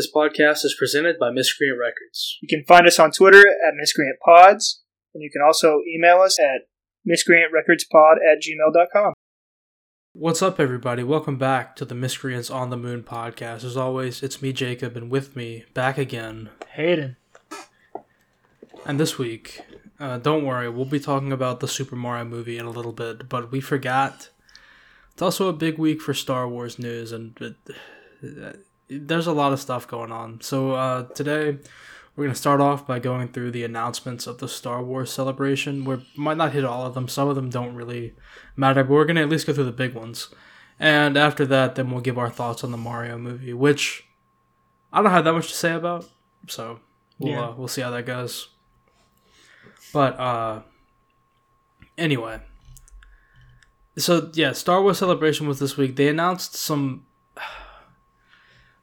This podcast is presented by Miscreant Records. You can find us on Twitter at Miscreant Pods, and you can also email us at miscreantrecordspod at gmail.com. What's up, everybody? Welcome back to the Miscreants on the Moon podcast. As always, it's me, Jacob, and with me, back again. Hayden. And this week, uh, don't worry, we'll be talking about the Super Mario movie in a little bit, but we forgot. It's also a big week for Star Wars news, and it, it, there's a lot of stuff going on. So uh, today, we're going to start off by going through the announcements of the Star Wars celebration. We might not hit all of them, some of them don't really matter, but we're going to at least go through the big ones. And after that, then we'll give our thoughts on the Mario movie, which I don't have that much to say about. So we'll, Yeah. uh, we'll see how that goes. But uh anyway. So yeah, Star Wars Celebration was this week. They announced some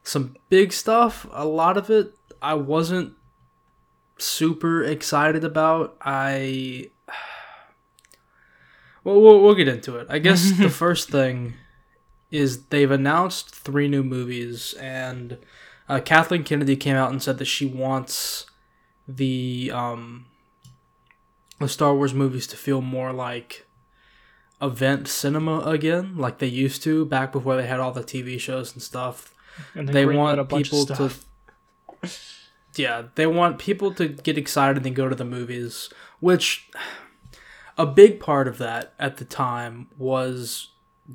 some big stuff. A lot of it I wasn't super excited about. I well, we'll, we'll get into it. I guess the first thing is they've announced three new movies, and uh, Kathleen Kennedy came out and said that she wants the um, the Star Wars movies to feel more like event cinema again, like they used to back before they had all the TV shows and stuff. And They want a people to. Yeah, they want people to get excited and go to the movies, which a big part of that at the time was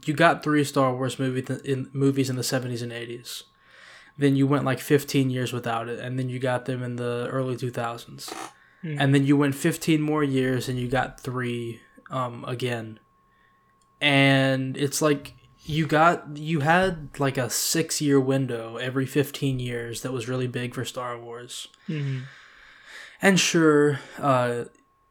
you got three Star Wars movies in movies in the 70s and 80s. Then you went like 15 years without it, and then you got them in the early 2000s. Hmm. And then you went 15 more years and you got three um, again. And it's like you got you had like a 6 year window every 15 years that was really big for Star Wars. Mhm. And sure, uh,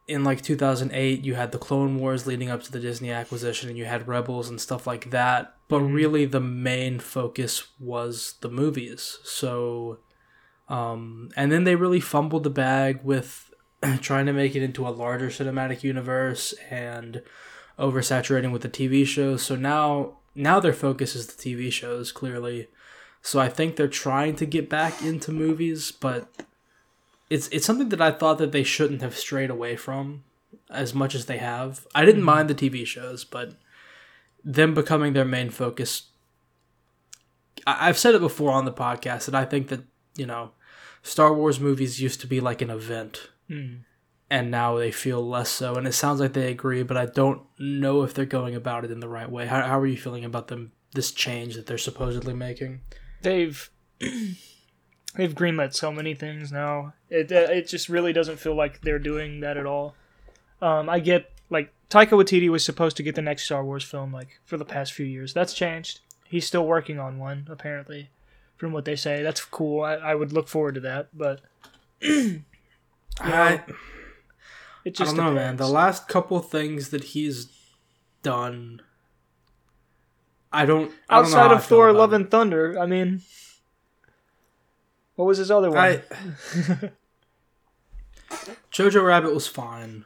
in like 2008, you had the Clone Wars leading up to the Disney acquisition, and you had Rebels and stuff like that. But Mhm. really, the main focus was the movies. So, um, and then they really fumbled the bag with trying to make it into a larger cinematic universe and oversaturating with the TV shows. So now, now their focus is the TV shows clearly. So I think they're trying to get back into movies, but it's it's something that I thought that they shouldn't have strayed away from as much as they have. I didn't mind the TV shows, but them becoming their main focus. I, I've said it before on the podcast that I think that you know, Star Wars movies used to be like an event, Mhm. And now they feel less so. And it sounds like they agree, but I don't know if they're going about it in the right way. How how are you feeling about them? This change that they're supposedly making. They've they've greenlit so many things now. It uh, it just really doesn't feel like they're doing that at all. Um, I get like Taika Waititi was supposed to get the next Star Wars film like for the past few years. That's changed. He's still working on one apparently, from what they say. That's cool. I, I would look forward to that, but I, it I just don't know, man. The last couple things that he's done, I don't. I don't know outside I of Thor: about Love it. and Thunder, I mean, what was his other one? I, Jojo Rabbit was fine.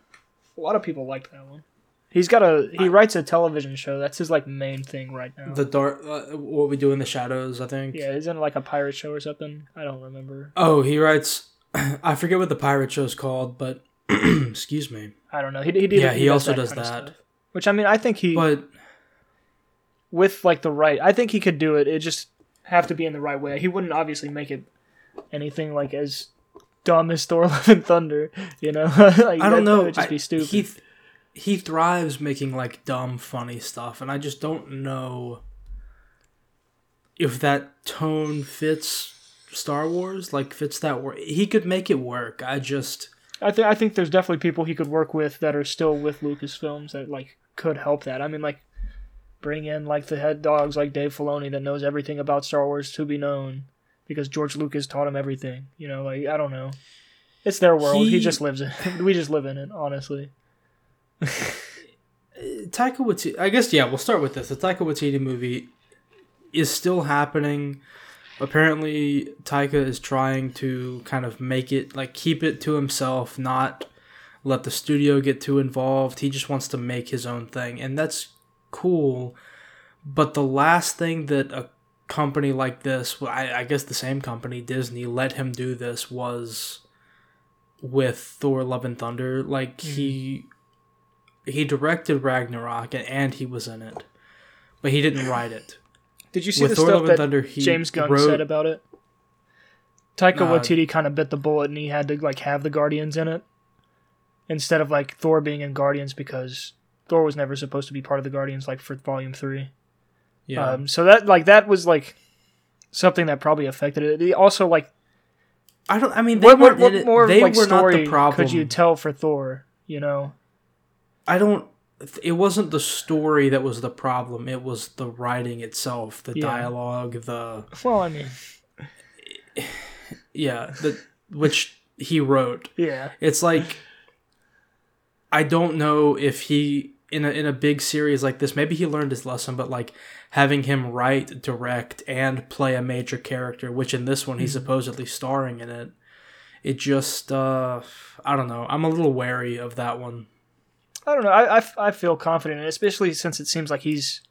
A lot of people liked that one. He's got a he writes a television show. That's his like main thing right now. The dark, uh, what we do in the shadows, I think. yeah, isn't it like a pirate show or something? I don't remember. Oh, he writes. I forget what the pirate show's called, but excuse me. I don't know. He, he, Yeah, he does also that does that. stuff. Which I mean, I think he But with like the right. I think he could do it. It just have to be in the right way. He wouldn't obviously make it anything like as dumb as Thor: Love and Thunder. You know, like, I don't that know. would just I- be stupid. He th- he thrives making like dumb, funny stuff, and I just don't know if that tone fits Star Wars. Like fits that work. He could make it work. I just I think I think there's definitely people he could work with that are still with Lucasfilms that like could help that. I mean, like bring in like the head dogs like Dave Filoni that knows everything about Star Wars to be known because George Lucas taught him everything. You know, like I don't know. It's their world. He, He- just lives in. we just live in it, honestly. Taika Waititi. I guess yeah. We'll start with this. The Taika Waititi movie is still happening. Apparently, Taika is trying to kind of make it like keep it to himself, not let the studio get too involved. He just wants to make his own thing, and that's cool. But the last thing that a company like this, I, I guess the same company, Disney, let him do this was with Thor: Love and Thunder. Like hmm. he he directed Ragnarok and, and he was in it, but he didn't write it. Did you see With the Thor: stuff Love that Thunder, James Gunn wrote- said about it? Taika Nah. Waititi kind of bit the bullet and he had to like have the Guardians in it instead of like Thor being in Guardians because Thor was never supposed to be part of the Guardians like for Volume Three. Yeah, Um, so that like that was like something that probably affected it. It Also, like I don't. I mean, they what, what, what more they like were not story the problem. could you tell for Thor? You know, I don't. It wasn't the story that was the problem. It was the writing itself, the Yeah. dialogue, the well, I mean, yeah, the which he wrote. yeah, It's like I don't know if he in a in a big series like this, maybe he learned his lesson, but like having him write, direct, and play a major character, which in this one he's Mhm. supposedly starring in it. It just uh I don't know. I'm a little wary of that one. I don't know. I, I, I feel confident, especially since it seems like he's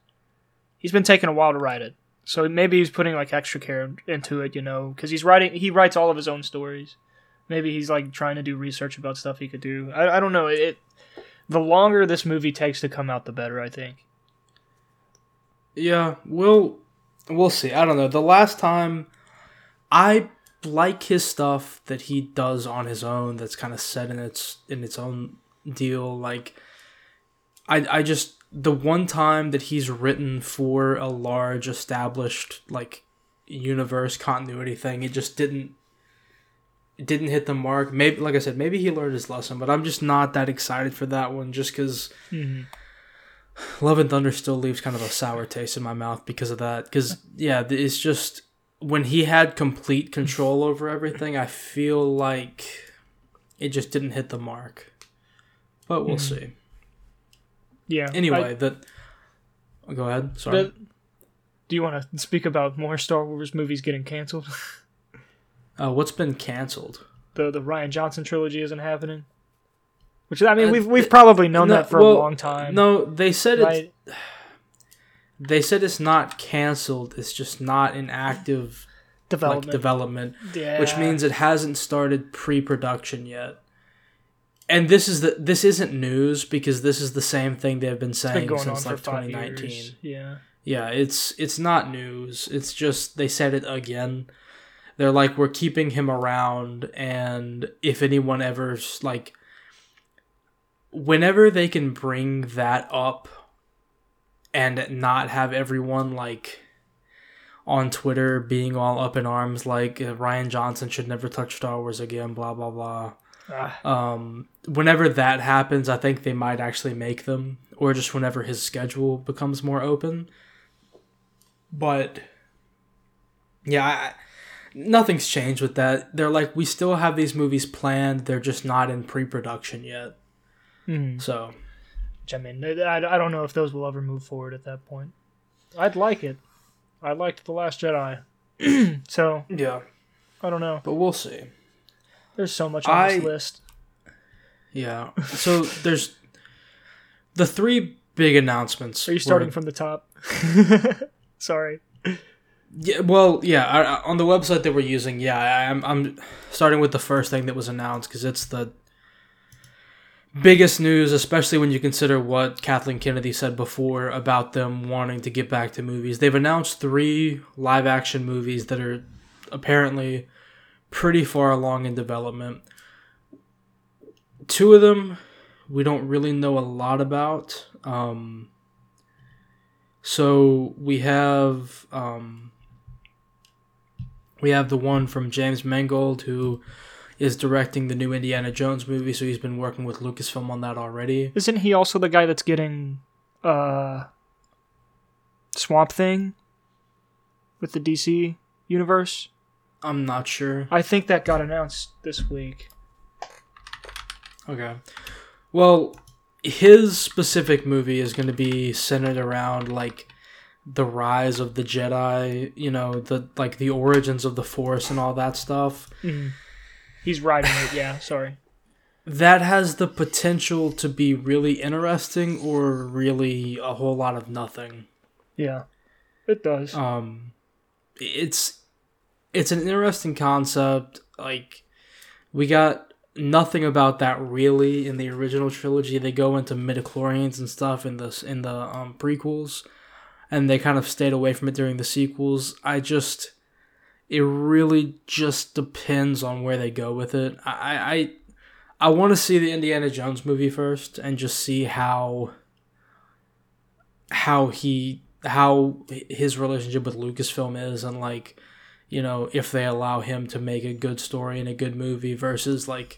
he's been taking a while to write it. So maybe he's putting like extra care into it, you know, because he's writing. He writes all of his own stories. Maybe he's like trying to do research about stuff he could do. I, I don't know. It the longer this movie takes to come out, the better. I think. Yeah, we'll we'll see. I don't know. The last time I like his stuff that he does on his own that's kind of set in its in its own deal like I I just the one time that he's written for a large established like universe continuity thing it just didn't it didn't hit the mark maybe like i said maybe he learned his lesson but i'm just not that excited for that one just because Mm-hmm. Love and Thunder still leaves kind of a sour taste in my mouth because of that. Because yeah, it's just when he had complete control over everything, I feel like it just didn't hit the mark. But we'll Mhm. see. Yeah. Anyway, that. oh, go ahead. Sorry. the- do you want to speak about more Star Wars movies getting canceled? Uh, what's been canceled? the the Rian Johnson trilogy isn't happening. Which I mean, Uh, we've we've probably known No, that for well, a long time. No, they said it's they said it's not canceled. It's just not in active Development. like development. yeah. which means it hasn't started pre-production yet. And this is the this isn't news because this is the same thing they've been it's been saying since like 2019. years. Yeah. Yeah, it's it's not news. It's just they said it again. They're like we're keeping him around and if anyone ever's like whenever they can bring that up and not have everyone like on Twitter being all up in arms like uh, Rian Johnson should never touch Star Wars again blah blah blah Ah, um, whenever that happens, I think they might actually make them, or just whenever his schedule becomes more open. But yeah, I, nothing's changed with that. They're like, we still have these movies planned. They're just not in pre-production yet. mhm. So Which, I mean, I, I don't know if those will ever move forward at that point. I'd like it. I liked The Last Jedi. so, yeah, I don't know. but we'll see. There's so much on I- this list. Yeah. So there's the three big announcements. Are you starting were- from the top? Sorry. Yeah, well, yeah. I, I- on the website that we're using, yeah, I, I'm I'm starting with the first thing that was announced because it's the biggest news, especially when you consider what Kathleen Kennedy said before about them wanting to get back to movies. They've announced three live action movies that are apparently pretty far along in development. Two of them we don't really know a lot about. Um, so we have um, we have the one from James Mangold who is directing the new Indiana Jones movie. So he's been working with Lucasfilm on that already. Isn't he also the guy that's getting uh, Swamp Thing with the DC universe? I'm not sure. I think that got announced this week. Okay. Well, his specific movie is going to be centered around like the rise of the Jedi, you know, the like the origins of the Force and all that stuff. Mhm. He's writing it, yeah, sorry. That has the potential to be really interesting or really a whole lot of nothing. Yeah. It does. Um it's it's an interesting concept. Like we got nothing about that really in the original trilogy. They go into midichlorians and stuff in the in the um, prequels, and they kind of stayed away from it during the sequels. I just it really just depends on where they go with it. I I I want to see the Indiana Jones movie first and just see how how he how his relationship with Lucasfilm is and like you know if they allow him to make a good story and a good movie versus like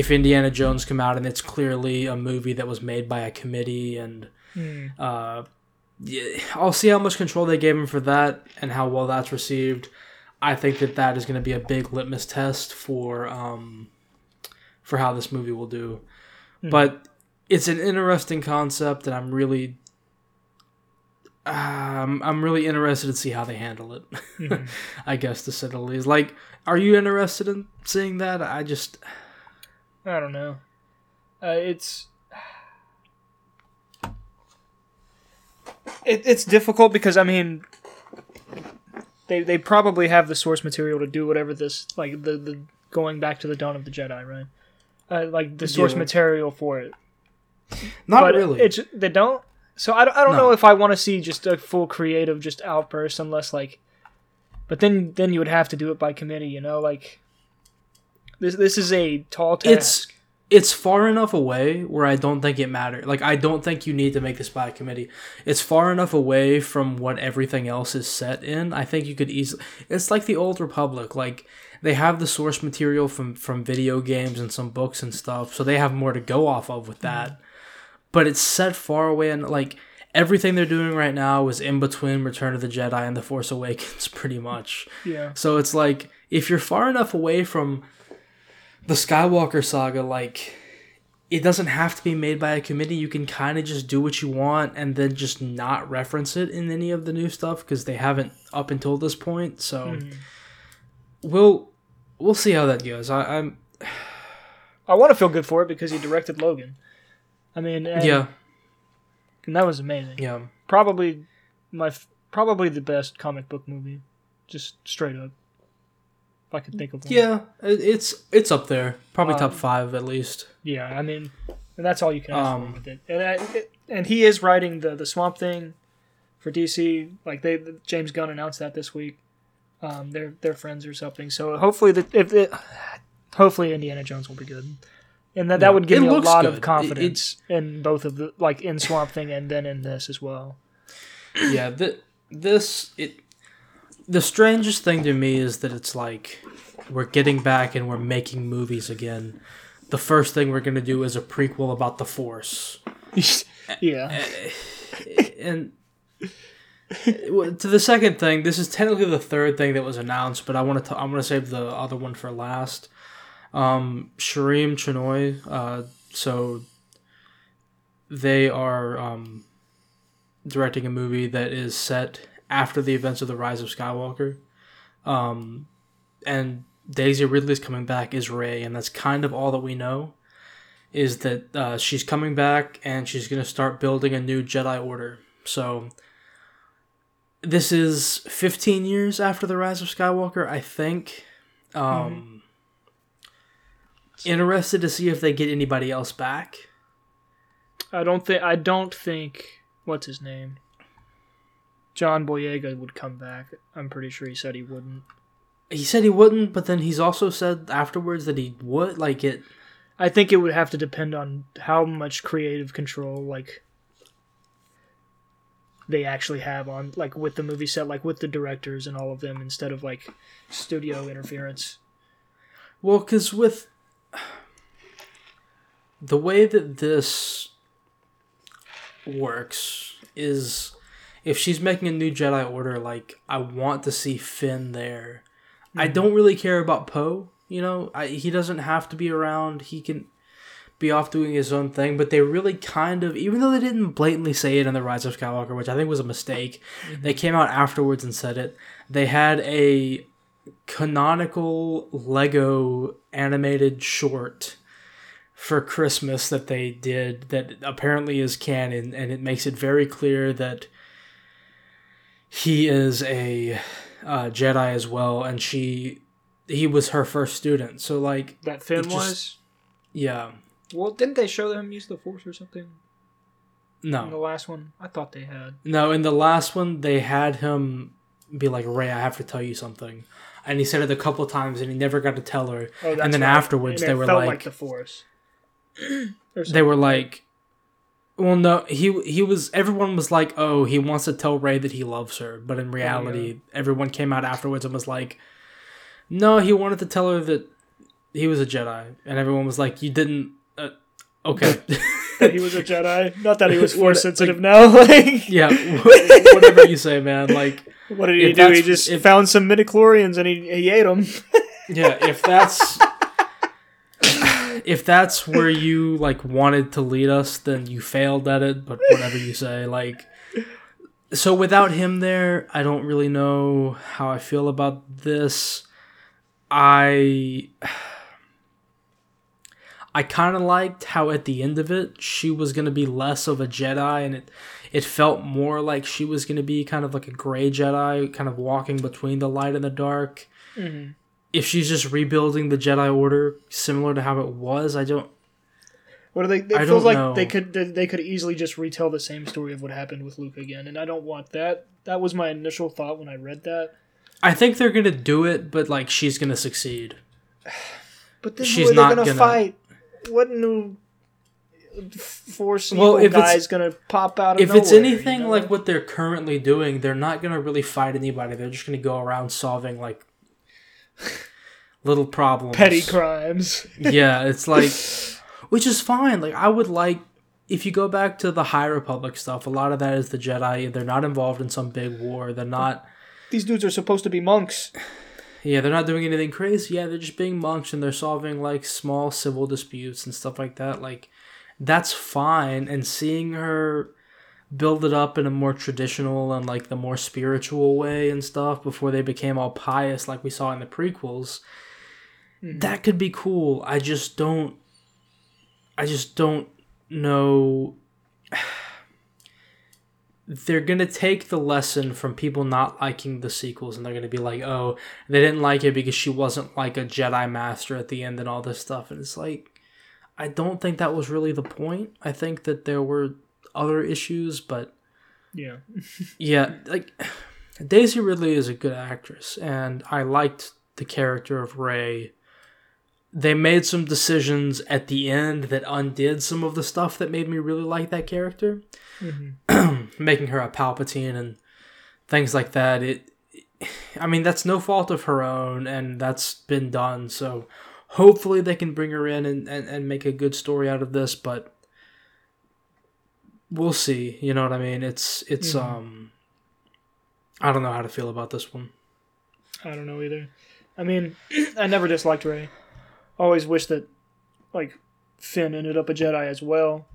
if Indiana Jones come out and it's clearly a movie that was made by a committee and Mm. uh yeah, I'll see how much control they gave him for that and how well that's received. I think that that is going to be a big litmus test for um for how this movie will do. But it's an interesting concept and I'm really um, I'm really interested to see how they handle it. Mhm. I guess to say the least. Like, are you interested in seeing that? I just I don't know. Uh, it's it, it's difficult because I mean they they probably have the source material to do whatever this like the the going back to the dawn of the Jedi, right? Uh, like the source Yeah. material for it. not but really. It's they don't. So I don't, I don't No. know if I want to see just a full creative just outburst unless like, but then then you would have to do it by committee, you know, like. This this is a tall task. It's it's far enough away where I don't think it matters. Like I don't think you need to make this by committee. It's far enough away from what everything else is set in. I think you could easily. It's like the Old Republic. Like they have the source material from from video games and some books and stuff, so they have more to go off of with that. But it's set far away and like everything they're doing right now is in between Return of the Jedi and The Force Awakens, pretty much. yeah. So it's like if you're far enough away from the Skywalker saga, like it doesn't have to be made by a committee. You can kind of just do what you want and then just not reference it in any of the new stuff because they haven't up until this point. So Mhm. we'll we'll see how that goes. I, I'm I want to feel good for it because he directed Logan. I mean, and, yeah and that was amazing. yeah Probably my probably the best comic book movie, just straight up. If I could think of one. yeah. It's it's up there, probably top Um, five at least. Yeah, I mean, and that's all you can ask Um, for with it. And I, it, and he is writing the the Swamp Thing for DC. Like they, James Gunn announced that this week. Um, they're they're friends or something. So hopefully that if it, hopefully Indiana Jones will be good, and that Yeah. that would give It me a lot good. of confidence in both of the like in Swamp Thing and then in this as well. yeah th- this it the strangest thing to me is that it's like we're getting back and we're making movies again the first thing we're going to do is a prequel about the force yeah, and to the second thing this is technically the third thing that was announced but i want to i want to save the other one for last um Sharmeen Chinoy uh so they are um directing a movie that is set after the events of the rise of Skywalker. Um, and Daisy Ridley's coming back is Rey, and that's kind of all that we know. Is that uh, she's coming back and she's gonna start building a new Jedi Order. So this is 15 years after the rise of Skywalker, I think. Um, Interested to see if they get anybody else back. I don't think I don't think what's his name. John Boyega would come back. I'm pretty sure he said he wouldn't. He said he wouldn't, but then he's also said afterwards that he would. Like it. I think it would have to depend on how much creative control like they actually have on like with the movie set, like with the directors and all of them, instead of like studio interference. Well, because with the way that this works is if she's making a new Jedi Order, like I want to see Finn there. I mm-hmm. don't really care about Poe. You know, I, he doesn't have to be around. He can be off doing his own thing. But they really kind of, even though they didn't blatantly say it in the Rise of Skywalker, which I think was a mistake, mm-hmm. they came out afterwards and said it. They had a canonical Lego animated short for Christmas that they did that apparently is canon, and it makes it very clear that he is a uh, Jedi as well, and she he was her first student. So like, That Finn just- was. yeah, Well, didn't they show them use the Force or something No, in the last one? I thought they had. no. In the last one, they had him be like, "Rey, I have to tell you something," and he said it a couple times, and he never got to tell her. Oh, that's and then right. afterwards, And they were felt like, the Force. They were like well no he he was everyone was like oh he wants to tell rey that he loves her but in reality everyone came out afterwards and was like no he wanted to tell her that he was a jedi and everyone was like you didn't uh, okay that he was a Jedi. Not that he was Force sensitive now. Like, yeah wh- whatever you say man like what did he do? He just if- found some midichlorians and he, he ate them. yeah if that's if that's where you like wanted to lead us then you failed at it but whatever you say like so without him there i don't really know how i feel about this i i kind of liked how at the end of it she was going to be less of a jedi and it it felt more like she was going to be kind of like a gray jedi kind of walking between the light and the dark Mm-hmm. if she's just rebuilding the Jedi Order similar to how it was, I don't. What do they? It I feels don't like know. they could they, they could easily just retell the same story of what happened with Luke again, and I don't want that. That was my initial thought when I read that. I think they're gonna do it, but like she's gonna succeed. But then She's who are they not gonna, gonna- fight? What new force Well, evil if guy's gonna pop out of If it's anything you know? like what they're currently doing, they're not gonna really fight anybody. They're just gonna go around solving like little problems, petty crimes. yeah, it's like, which is fine. Like I would like if you go back to the High Republic stuff. A lot of that is the Jedi. They're not involved in some big war. They're not. These dudes are supposed to be monks. Yeah, they're not doing anything crazy. Yeah, they're just being monks and they're solving like small civil disputes and stuff like that. Like, that's fine. And seeing her build it up in a more traditional and like the more spiritual way and stuff before they became all pious, like we saw in the prequels, mm-hmm. that could be cool. I just don't. I just don't know. They're gonna take the lesson from people not liking the sequels, and they're gonna be like, "Oh, they didn't like it because she wasn't like a Jedi Master at the end and all this stuff." And it's like, I don't think that was really the point. I think that there were other issues, but Yeah. yeah, like Daisy Ridley is a good actress, and I liked the character of Rey. They made some decisions at the end that undid some of the stuff that made me really like that character, making her a Palpatine and things like that. It, I mean, that's no fault of her own, and that's been done. So hopefully they can bring her in and, and, and make a good story out of this, but we'll see. You know what I mean? It's it's Mhm. um I don't know how to feel about this one. I don't know either. I mean, I never disliked Rey. Always wish that, like, Finn ended up a Jedi as well,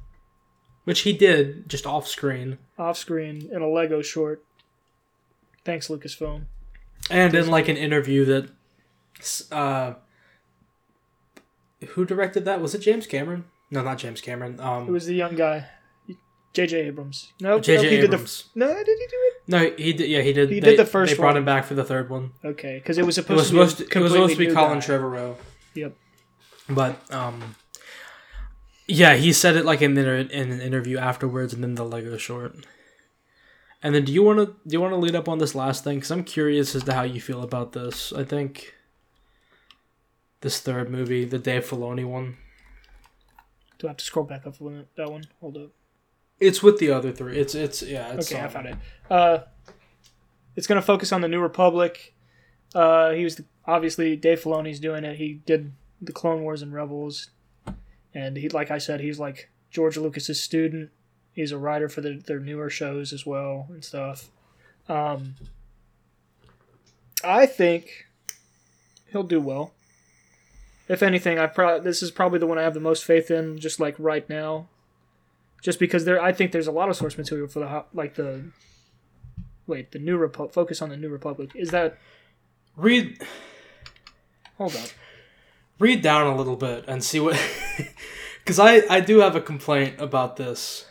Which he did just off screen. off screen in a Lego short. Thanks, Lucasfilm. And in like an interview that uh who directed that? Was it James Cameron? No, not James Cameron. Um It was the young guy, J.J. Abrams. No, J.J. no, he did the. Abrams. No, did he do it? No, he did. Yeah, he did. He they, did the first They brought one. him back for the third one. Okay, because it was It supposed to be. supposed to. It was supposed to be Colin guy. Trevorrow. Yep. But um, yeah, he said it like in, the, in an interview afterwards, and then the Lego short. And then, do you want to do you want to lead up on this last thing? Because I'm curious as to how you feel about this. I think this third movie, the Dave Filoni one, Do I have to scroll back up for that- that one? Hold up. it's with the other three. It's it's yeah. It's, Okay, I found it. Uh, it's going to focus on the New Republic. Uh, he was obviously Dave Filoni's doing it. He did the Clone Wars and Rebels, and he, like I said, he's like George Lucas's student. He's a writer for the, their newer shows as well and stuff. Um, I think he'll do well. If anything, I pro- this is probably the one I have the most faith in, just like right now just because there I think there's a lot of source material for the like the wait the new Repu- focus on the new republic is that Read hold up read down a little bit and see what because I, I do have a complaint about this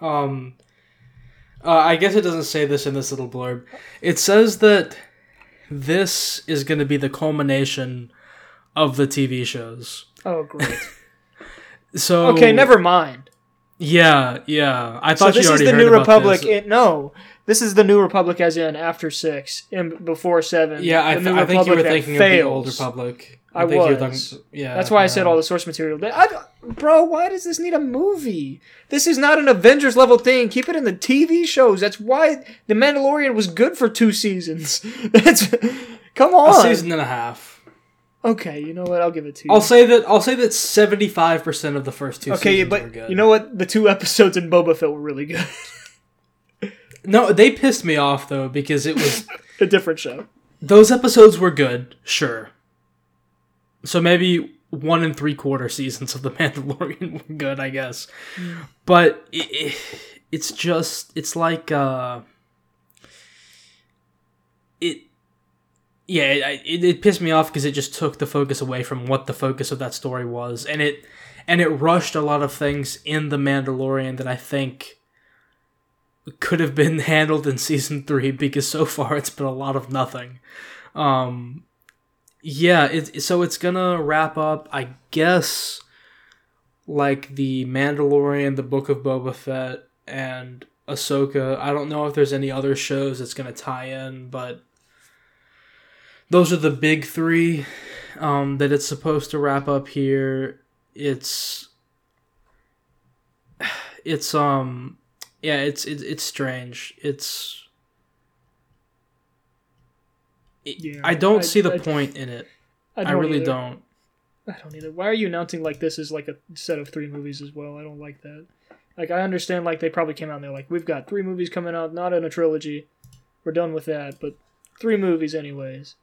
um Uh, I guess it doesn't say this in this little blurb. It says that this is going to be the culmination of the TV shows. Oh, great. So okay, never mind. Yeah, yeah. I So thought this you is the New Republic. this. It, no, this is the New Republic, as in after six and before seven. yeah, I, th- I think you were thinking of the Old fails. Republic. I think you were was. talking- yeah, That's why I said all the source material. I, bro, why does this need a movie? This is not an Avengers level thing. Keep it in the TV shows. That's why The Mandalorian was good for two seasons. That's come a on. season and a half. Okay, you know what? I'll give it to you. I'll say that I'll say that seventy five percent of the first two okay, seasons were but good. you know what? The two episodes in Boba Fett were really good. no, they pissed me off though because it was a different show. those episodes were good, sure. So maybe one and three quarter seasons of The Mandalorian were good, I guess. But it, it, it's just it's like uh it yeah it, it, it pissed me off because it just took the focus away from what the focus of that story was and it and it rushed a lot of things in the mandalorian that i think could have been handled in season three because so far it's been a lot of nothing um yeah it, so it's gonna wrap up i guess like the mandalorian the book of boba fett and ahsoka i don't know if there's any other shows that's gonna tie in but those are the big three um, that it's supposed to wrap up here. It's it's um yeah it's it's, it's strange. It's it- Yeah, I don't I- see the I- point in it. I, don't really either. don't. I don't either. Why are you announcing like this is like a set of three movies as well? I don't like that. Like I understand like they probably came out and they're like, we've got three movies coming out, not in a trilogy. We're done with that, but three movies anyways.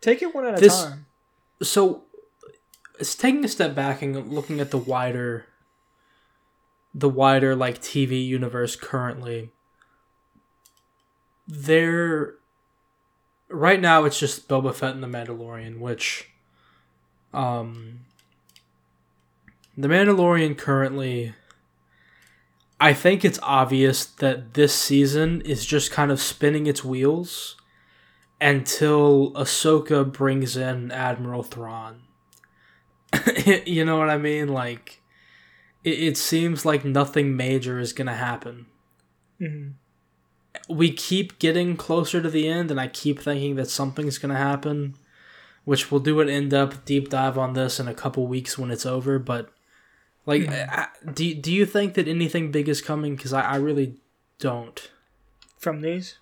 Take it one at a time. so it's taking a step back and looking at the wider the wider like TV universe currently there right now it's just Boba Fett and the Mandalorian which um the Mandalorian currently I think it's obvious that this season is just kind of spinning its wheels until Ahsoka brings in Admiral Thrawn. you know what I mean? Like, it, it seems like nothing major is going to happen. hmm We keep getting closer to the end, and I keep thinking that something's going to happen, which we'll do an in depth deep dive on this in a couple weeks when it's over. But, like, hmm. I, do, do you think that anything big is coming? Because I, I really don't. From these,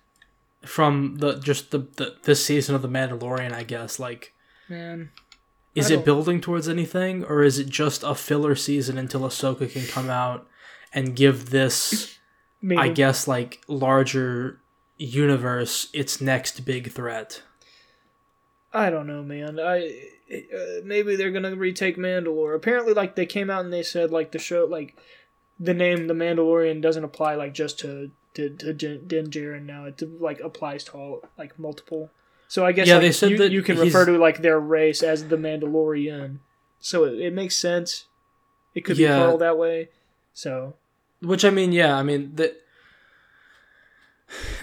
From the just the, the this season of The Mandalorian, I guess. Like, man. Is it building towards anything, or is it just a filler season until Ahsoka can come out and give this, Maybe. I guess, like larger universe its next big threat? I don't know, man. I uh, maybe they're gonna retake Mandalore. Apparently, like they came out and they said like the show, like the name the Mandalorian doesn't apply like just to to, to Din Djarin now. It like applies to all like multiple. So I guess Yeah, like, they said you, that you can refer to like their race as the Mandalorian. So it, it makes sense. It could Yeah. be called that way. So Which I mean, yeah, I mean that.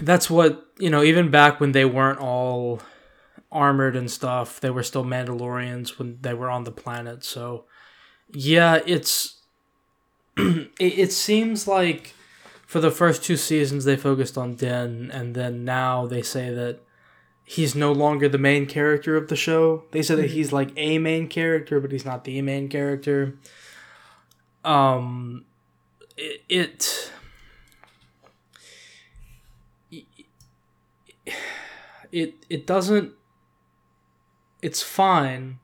That's what you know. Even back when they weren't all armored and stuff, they were still Mandalorians when they were on the planet. So, yeah, it's it, it seems like for the first two seasons they focused on Din, and then now they say that he's no longer the main character of the show. They say that Mhm. he's like a main character, but he's not the main character. Um, it. it it it doesn't it's fine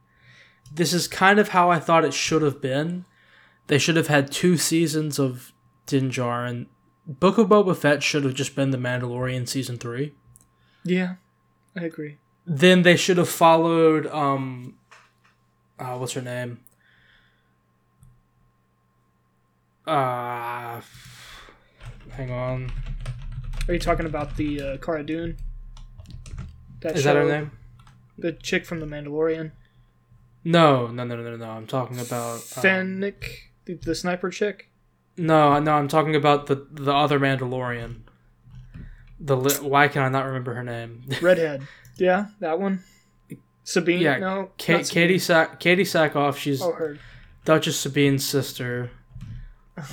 this is kind of how i thought it should have been they should have had two seasons of Din Djarin. book of boba fett should have just been the mandalorian season three yeah, I agree. then they should have followed um uh, what's her name uh hang on Are you talking about the uh, Cara Dune? is that her show? name The chick from the Mandalorian. no no no no no no i'm talking about Fennec, the, the sniper chick. No, no, I'm talking about the the other Mandalorian. The li- why can I not remember her name? Redhead. Yeah, that one. Sabine. Yeah, no. Ka-. Katee Sack Katee Sackhoff. She's Oh. Duchess Sabine's sister.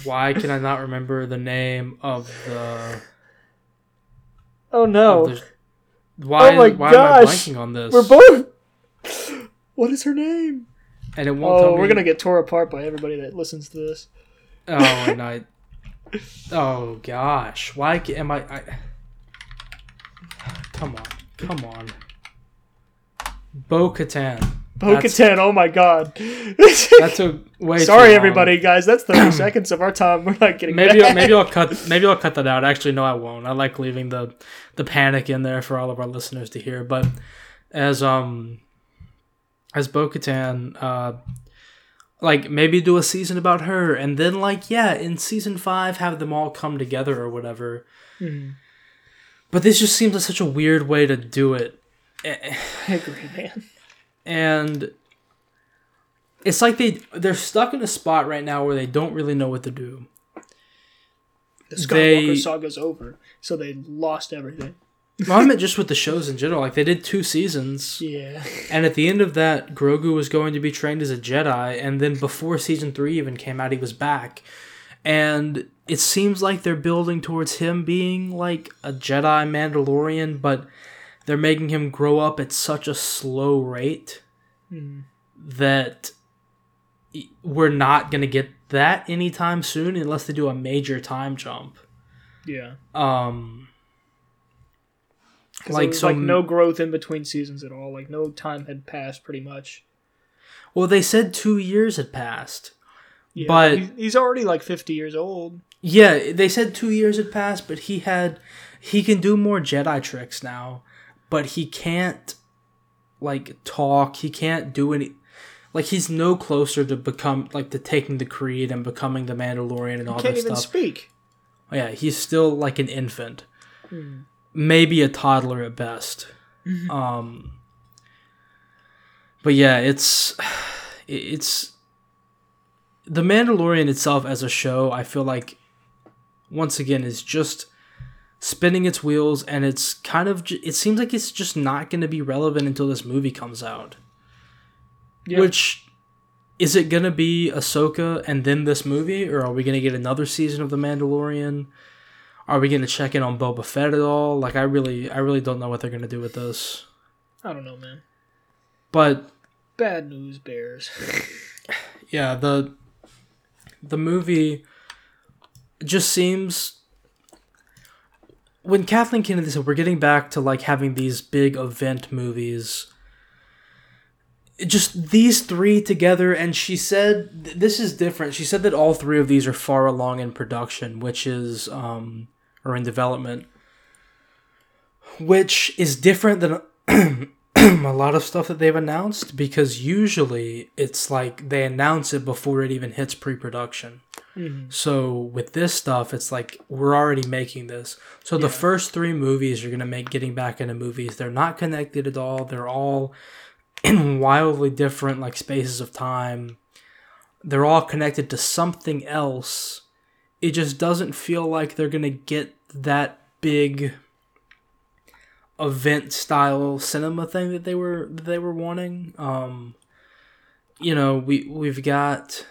Why can I not remember the name of the? Oh no. the- why Oh my why gosh. am I blanking on this? We're both. What is her name? and it won't Oh, we're gonna get tore apart by everybody that listens to this. Oh, and I. Oh gosh, why am I? I... Come on, come on. Bo Katan. Bo-Katan. Oh my god. That took way. Sorry, everybody, guys. That's thirty seconds of our time. We're not getting. Maybe. I'll, maybe I'll cut maybe I'll cut that out. Actually, no, I won't. I like leaving the the panic in there for all of our listeners to hear. But as um as Bo Katan, uh, like maybe do a season about her, and then like yeah, in season five have them all come together or whatever. Mhm. But this just seems like such a weird way to do it. I agree, man. And it's like they they're stuck in a spot right now where they don't really know what to do. The Skywalker They- saga's over, so they lost everything. Well, I meant just with the shows in general. Like they did two seasons, Yeah. and at the end of that, Grogu was going to be trained as a Jedi, and then before season three even came out, he was back, and it seems like they're building towards him being like a Jedi Mandalorian, but they're making him grow up at such a slow rate Hmm. that we're not gonna get that anytime soon unless they do a major time jump. Yeah. Um Like, so- like no growth in between seasons at all. Like no time had passed, pretty much. well, they said two years had passed. Yeah, But- he's already like fifty years old. Yeah, they said two years had passed, but he had he can do more Jedi tricks now, but he can't like talk. He can't do any like he's no closer to become like to taking the creed and becoming the Mandalorian and all that stuff. Can't even speak. Oh, yeah, he's still like an infant, Hmm. maybe a toddler at best. um, but yeah, it's it's the Mandalorian itself as a show. I feel like once again is just spinning its wheels, and it's kind of it seems like it's just not going to be relevant until this movie comes out. Yeah. Which is it gonna be Ahsoka and then this movie, or are we gonna get another season of The Mandalorian? Are we gonna check in on Boba Fett at all? Like, I really, I really don't know what they're gonna do with this. I don't know, man. But Bad news bears. yeah, the the movie just seems when Kathleen Kennedy said we're getting back to like having these big event movies. Just these three together, and she said th- this is different. She said that all three of these are far along in production, which is um or in development, which is different than a lot of stuff that they've announced because usually it's like they announce it before it even hits pre-production. Mhm. So with this stuff, it's like we're already making this. So the first three movies you're gonna make getting back into movies, they're not connected at all. They're all in wildly different like spaces of time. They're all connected to something else. It just doesn't feel like they're gonna get that big event style cinema thing that they were that they were wanting. Um, you know, we we've got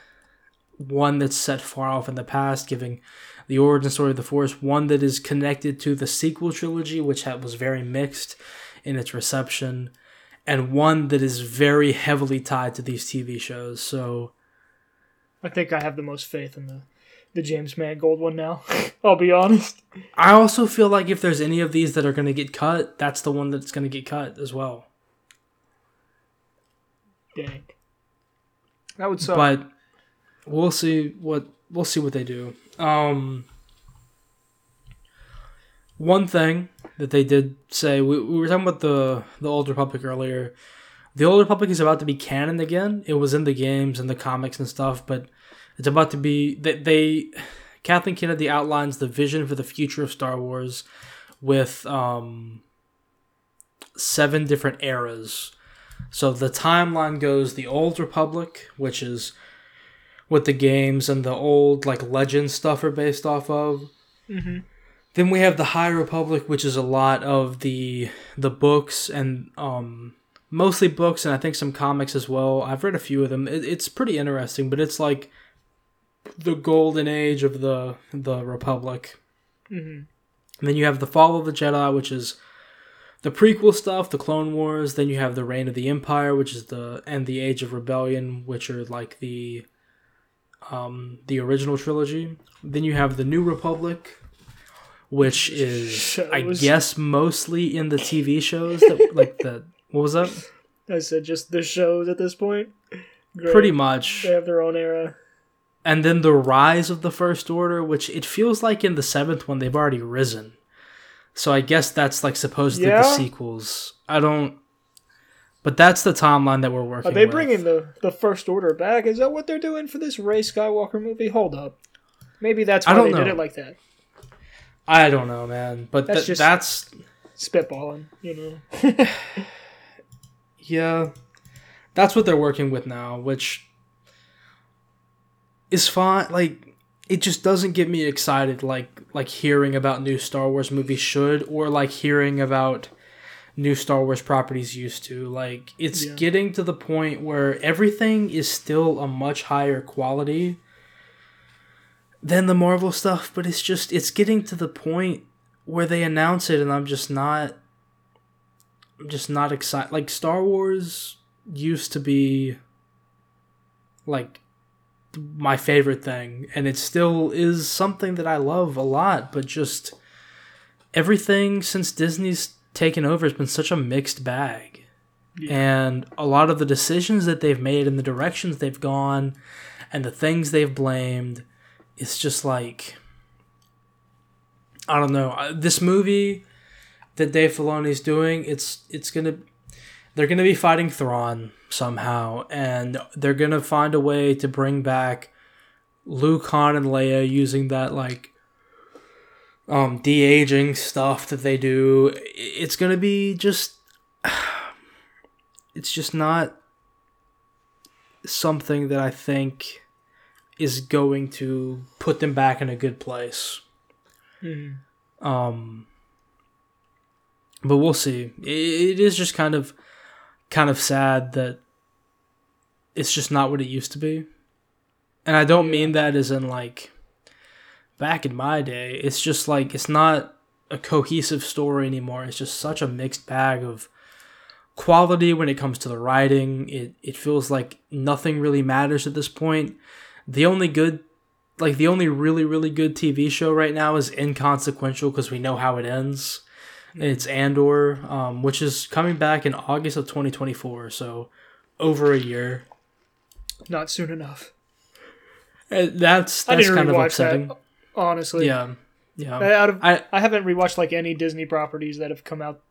one that's set far off in the past, giving the origin story of the Force. One that is connected to the sequel trilogy, which had, was very mixed in its reception, and one that is very heavily tied to these TV shows. So I think I have the most faith in the the James Mangold one now. I'll be honest. I also feel like if there's any of these that are going to get cut, that's the one that's going to get cut as well. Dang. That would suck. but we'll see what we'll see what they do. Um, one thing that they did say we, we were talking about the the Old Republic earlier. The Old Republic is about to be canon again. It was in the games and the comics and stuff, but it's about to be they, they Kathleen Kennedy outlines the vision for the future of Star Wars with um seven different eras. So the timeline goes the Old Republic, which is what the games and the old like legend stuff are based off of. Mm-hmm. Then we have the High Republic, which is a lot of the the books and um mostly books and I think some comics as well. I've read a few of them. It, it's pretty interesting, but it's like the golden age of the the Republic. Mm-hmm. And then you have the Fall of the Jedi, which is the prequel stuff, the Clone Wars. Then you have the Reign of the Empire, which is the and the Age of Rebellion, which are like the um the original trilogy. Then you have the New Republic, which is I guess mostly in the TV shows that like the what was that? I said just the shows at this point. Great. Pretty much. They have their own era. And then the rise of the First Order, which it feels like in the seventh one they've already risen. So I guess that's like supposedly Yeah? the sequels. I don't. But that's the timeline that we're working. Are they with. bringing the the First Order back? Is that what they're doing for this Rey Skywalker movie? Hold up. Maybe that's I why don't they did know. it like that. I don't know, man. But That's that's just- that's Spitballing, you know. yeah, that's what they're working with now, which is fine. Like it just doesn't get me excited like like hearing about new Star Wars movies should or like hearing about new Star Wars properties used to. Like it's Yeah. getting to the point where everything is still a much higher quality than the Marvel stuff, but it's just it's getting to the point where they announce it and I'm just not I'm just not excited. Like Star Wars used to be like my favorite thing and it still is something that I love a lot, but just everything since Disney's taken over has been such a mixed bag. Yeah. And a lot of the decisions that they've made and the directions they've gone and the things they've blamed, it's just like I don't know. This movie that Dave Filoni's doing, it's it's gonna they're gonna be fighting Thrawn somehow, and they're gonna find a way to bring back Luke, Han, and Leia using that like um de aging stuff that they do. It's gonna be just it's just not something that I think is going to put them back in a good place. Mhm. Um, but we'll see. It, it is just kind of, kind of sad that it's just not what it used to be. And I don't mean that as in like back in my day. It's just like it's not a cohesive story anymore. It's just such a mixed bag of quality when it comes to the writing. It it feels like nothing really matters at this point. The only good like the only really really good TV show right now is inconsequential because we know how it ends. It's Andor, um, which is coming back in August of 2024, so over a year. Not soon enough. Uh, That's I that's didn't kind of upsetting. that. Honestly, Yeah, yeah. I, out of I I haven't rewatched like any Disney properties that have come out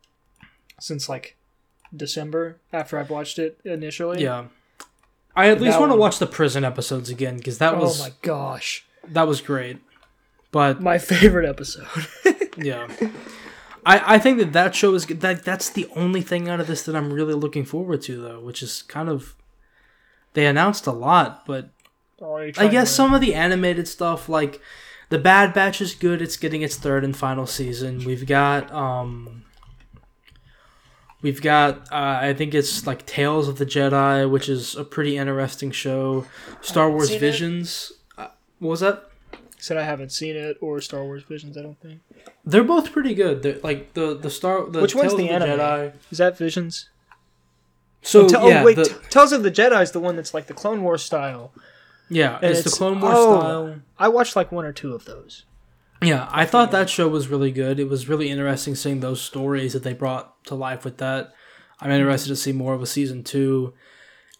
since like December after I've watched it initially. yeah. I at least want to watch the prison episodes again because that Oh was Oh my gosh, that was great. But my favorite episode. yeah, I I think that that show is good. that that's the only thing out of this that I'm really looking forward to though, which is kind of they announced a lot, but Oh, I guess some of the animated stuff, like the Bad Batch, is good. It's getting its third and final season. We've got, um, we've got, uh, I think it's like Tales of the Jedi, which is a pretty interesting show. Star Wars. Visions. Uh, what was that? said I haven't seen it or Star Wars Visions. I don't think. They're both pretty good. They're, like the the Star the Which one's the of the anime? Jedi. Is that Visions? So Te- yeah, oh wait, the- T- Tales of the Jedi is the one that's like the Clone Wars style. Yeah, and it's, the Clone Wars oh. style. I watched like one or two of those. Yeah, I thought that show was really good. It was really interesting seeing those stories that they brought to life with that. I'm interested to see more of a season two.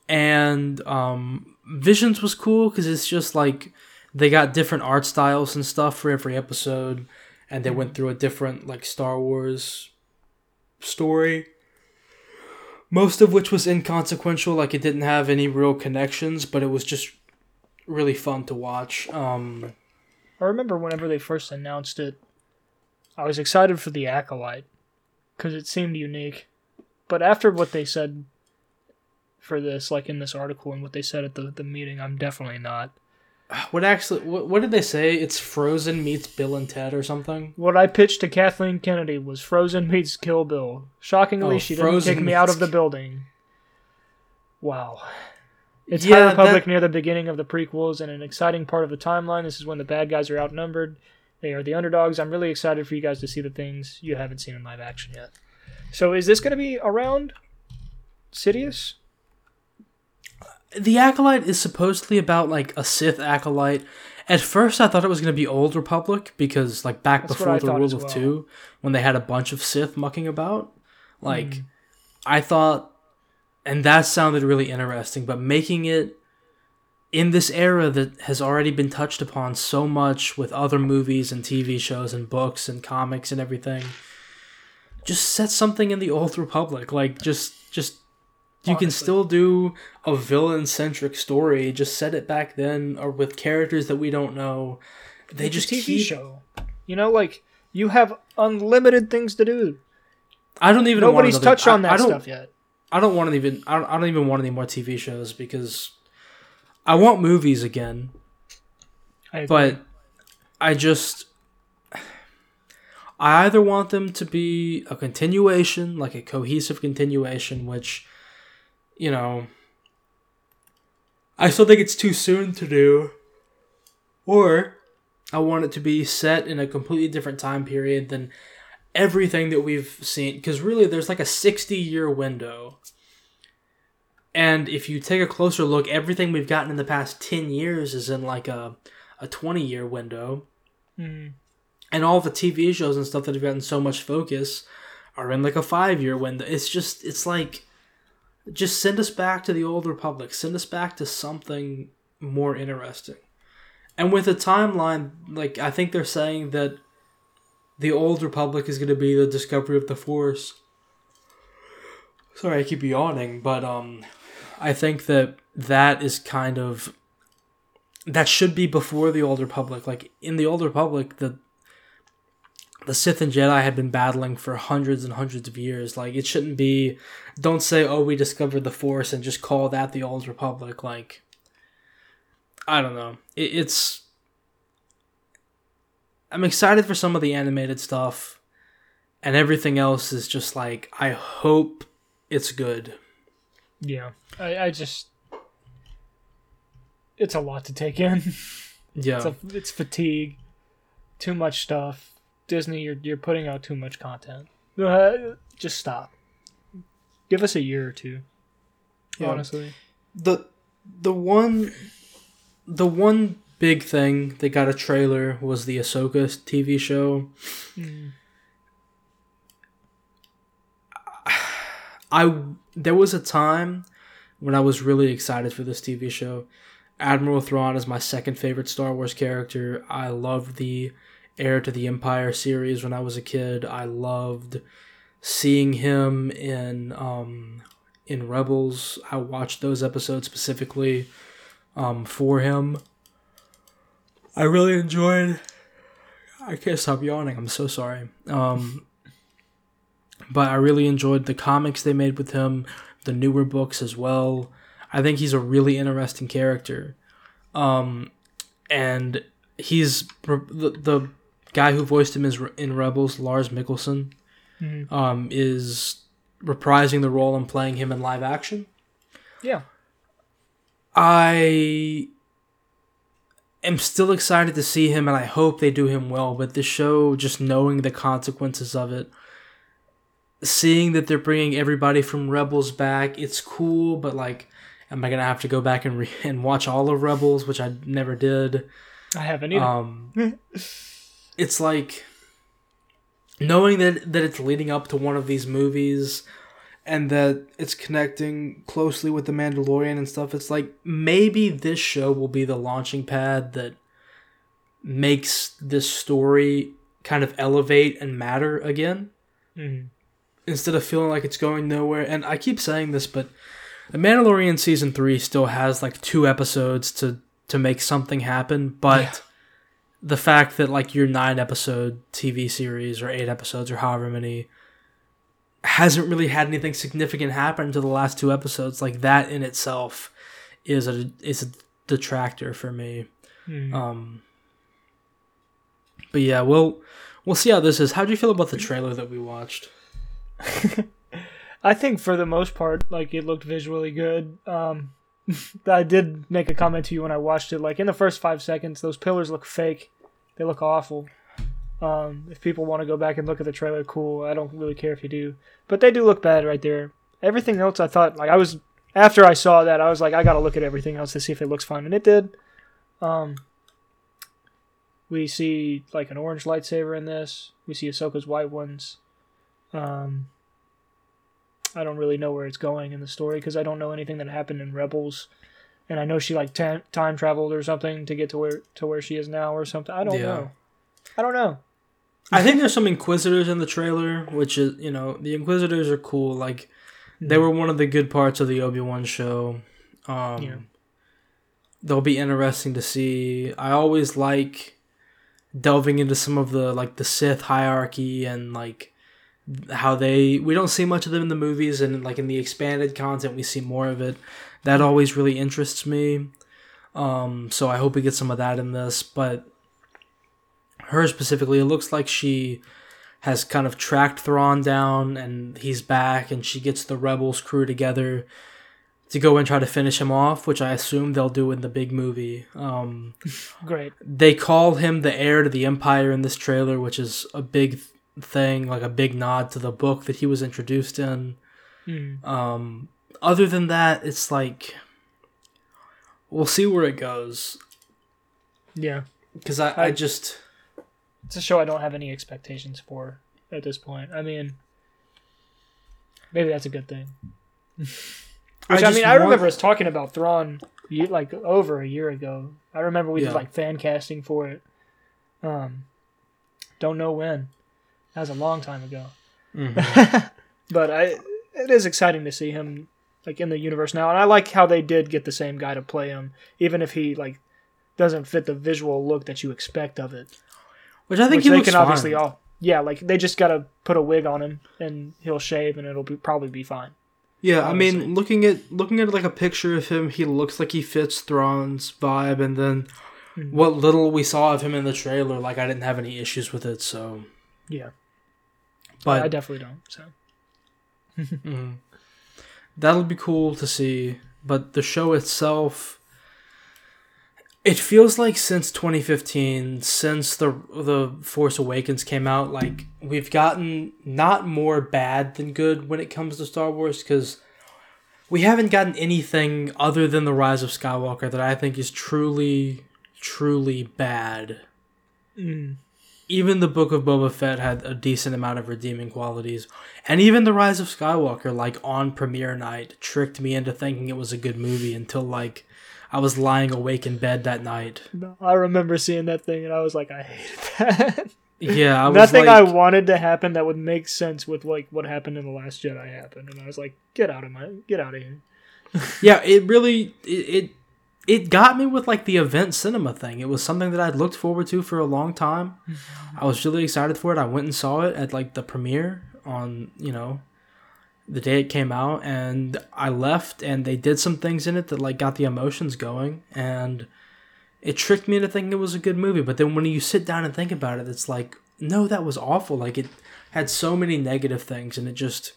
And um, Visions was cool because it's just like they got different art styles and stuff for every episode, and they went through a different like Star Wars story. Most of which was inconsequential, like it didn't have any real connections, but it was just really fun to watch. Um, I remember whenever they first announced it, I was excited for the Acolyte because it seemed unique. But after what they said for this, like in this article and what they said at the, the meeting, I'm definitely not. what actually what, what did they say? It's Frozen meets Bill and Ted or something. What I pitched to Kathleen Kennedy was Frozen meets Kill Bill. Shockingly, Oh, she didn't kick me out of the building. Wow. It's Yeah, High Republic that- near the beginning of the prequels and an exciting part of the timeline. This is when the bad guys are outnumbered. They are the underdogs. I'm really excited for you guys to see the things you haven't seen in live action yet. So, is this going to be around Sidious? The acolyte is supposedly about like a Sith acolyte. At first, I thought it was going to be Old Republic because, like, back That's before the Rule as of well. Two, when they had a bunch of Sith mucking about, like, Hmm. I thought, and that sounded really interesting. But making it in this era that has already been touched upon so much with other movies and TV shows and books and comics and everything, just set something in the Old Republic. Like, just, just. You can still do a villain centric story. Just set it back then, or with characters that we don't know. They It's a just TV keep. show. You know, like you have unlimited things to do. I don't even. want Nobody's touched on that I don't, stuff yet. I don't want to even. I don't, I don't even want any more TV shows because I want movies again. I. But I just. I either want them to be a continuation, like a cohesive continuation, which, you know, I still think it's too soon to do, or I want it to be set in a completely different time period than everything that we've seen. Because really, there's like a 60 year window. And if you take a closer look, everything we've gotten in the past 10 years is in like a, a 20 year window Mm. and all the TV shows and stuff that have gotten so much focus are in like a five year window. It's just it's like just send us back to the old republic. Send us back to something more interesting. And with a timeline, like I think they're saying that the old republic is going to be the discovery of the force. Sorry, I keep yawning, but um, I think that that is kind of that should be before the old republic. Like in the old republic, the the Sith and Jedi had been battling for hundreds and hundreds of years. Like it shouldn't be. Don't say, "Oh, we discovered the Force," and just call that the Old Republic. Like, I don't know. It, it's. I'm excited for some of the animated stuff, and everything else is just like I hope it's good. Yeah, I, I just it's a lot to take in. Yeah, It's, a, it's fatigue, too much stuff. Disney, you're you're putting out too much content. Uh, just stop. Give us a year or two. Yeah. Honestly, the the one the one big thing they got a trailer was the Ahsoka TV show. Mm. I there was a time when I was really excited for this TV show. Admiral Thrawn is my second favorite Star Wars character. I loved the Heir to the Empire series when I was a kid. I loved seeing him in um in Rebels. I watched those episodes specifically um for him. I really enjoyed I can't stop yawning. I'm so sorry. Um but I really enjoyed the comics they made with him, the newer books as well. I think he's a really interesting character. Um, and he's the, the guy who voiced him is in Rebels, Lars Mikkelsen, Mhm. um, is reprising the role and playing him in live action. yeah, I am still excited to see him and I hope they do him well, but the show, just knowing the consequences of it, seeing that they're bringing everybody from Rebels back, it's cool, but like, am I gonna have to go back and re- and watch all of Rebels, which I never did? I haven't either. Um, it's like knowing that that it's leading up to one of these movies and that it's connecting closely with the Mandalorian and stuff. It's like maybe this show will be the launching pad that makes this story kind of elevate and matter again Mhm. instead of feeling like it's going nowhere. And I keep saying this, but the Mandalorian season three still has like two episodes to to make something happen. But Yeah. the fact that like your nine episode TV series or eight episodes or however many hasn't really had anything significant happen to the last two episodes, like that in itself is a is a detractor for me. Hmm. Um, but yeah, we'll we'll see how this is. How do you feel about the trailer that we watched? I think for the most part, like it looked visually good. Um, I did make a comment to you when I watched it. Like in the first five seconds, those pillars look fake. They look awful. Um, if people want to go back and look at the trailer, cool. I don't really care if you do, but they do look bad right there. Everything else, I thought like I was after I saw that, I was like, I gotta look at everything else to see if it looks fine, and it did. Um, we see like an orange lightsaber in this. We see Ahsoka's white ones. Um, I don't really know where it's going in the story because I don't know anything that happened in Rebels, and I know she like time traveled or something to get to where to where she is now or something. I don't Yeah. know. I don't know. I think there's some Inquisitors in the trailer, which is you know the Inquisitors are cool. Like they were one of the good parts of the Obi Wan show. Um, Yeah. They'll be interesting to see. I always like delving into some of the like the Sith hierarchy and like how they we don't see much of them in the movies and like in the expanded content we see more of it. That always really interests me. Um, so I hope we get some of that in this, but her specifically, it looks like she has kind of tracked Thrawn down and he's back and she gets the Rebels crew together to go and try to finish him off, which I assume they'll do in the big movie. Um, Great. they call him the heir to the Empire in this trailer, which is a big thing, like a big nod to the book that he was introduced in. Mm. Um, other than that, it's like we'll see where it goes Yeah, because I, I just it's a show I don't have any expectations for at this point. I mean, maybe that's a good thing. Which I, just mean, I want- remember us talking about Thrawn like over a year ago. I remember we Yeah. did like fan casting for it. Um, don't know when. That was a long time ago. Mhm. But I, it is exciting to see him like in the universe now, and I like how they did get the same guy to play him, even if he like doesn't fit the visual look that you expect of it. Which I think Which he they looks can fine. obviously all. Yeah, like they just gotta put a wig on him and he'll shave and it'll be, probably be fine. Yeah, I mean, looking at looking at like a picture of him, he looks like he fits Thrawn's vibe, and then Mhm. what little we saw of him in the trailer, like I didn't have any issues with it. So, Yeah, but I definitely don't. So Mhm. That'll be cool to see, but the show itself it feels like since 2015, since the the Force Awakens came out, like we've gotten not more bad than good when it comes to Star Wars cuz we haven't gotten anything other than the Rise of Skywalker that I think is truly truly bad. Mm, even the Book of Boba Fett had a decent amount of redeeming qualities, and even the Rise of Skywalker, like on premiere night, tricked me into thinking it was a good movie until like I was lying awake in bed that night. no, I remember seeing that thing and I was like, I hated that. Yeah, I was Nothing like, I wanted to happen that would make sense with like what happened in the Last Jedi happened, and I was like, get out of my, get out of here. yeah, it really it, it it got me with like the event cinema thing. It was something that I'd looked forward to for a long time. Mm-hmm. I was really excited for it. I went and saw it at like the premiere on, you know, the day it came out and I left and they did some things in it that like got the emotions going and it tricked me into thinking it was a good movie. But then when you sit down and think about it, it's like, no, that was awful. Like it had so many negative things and it just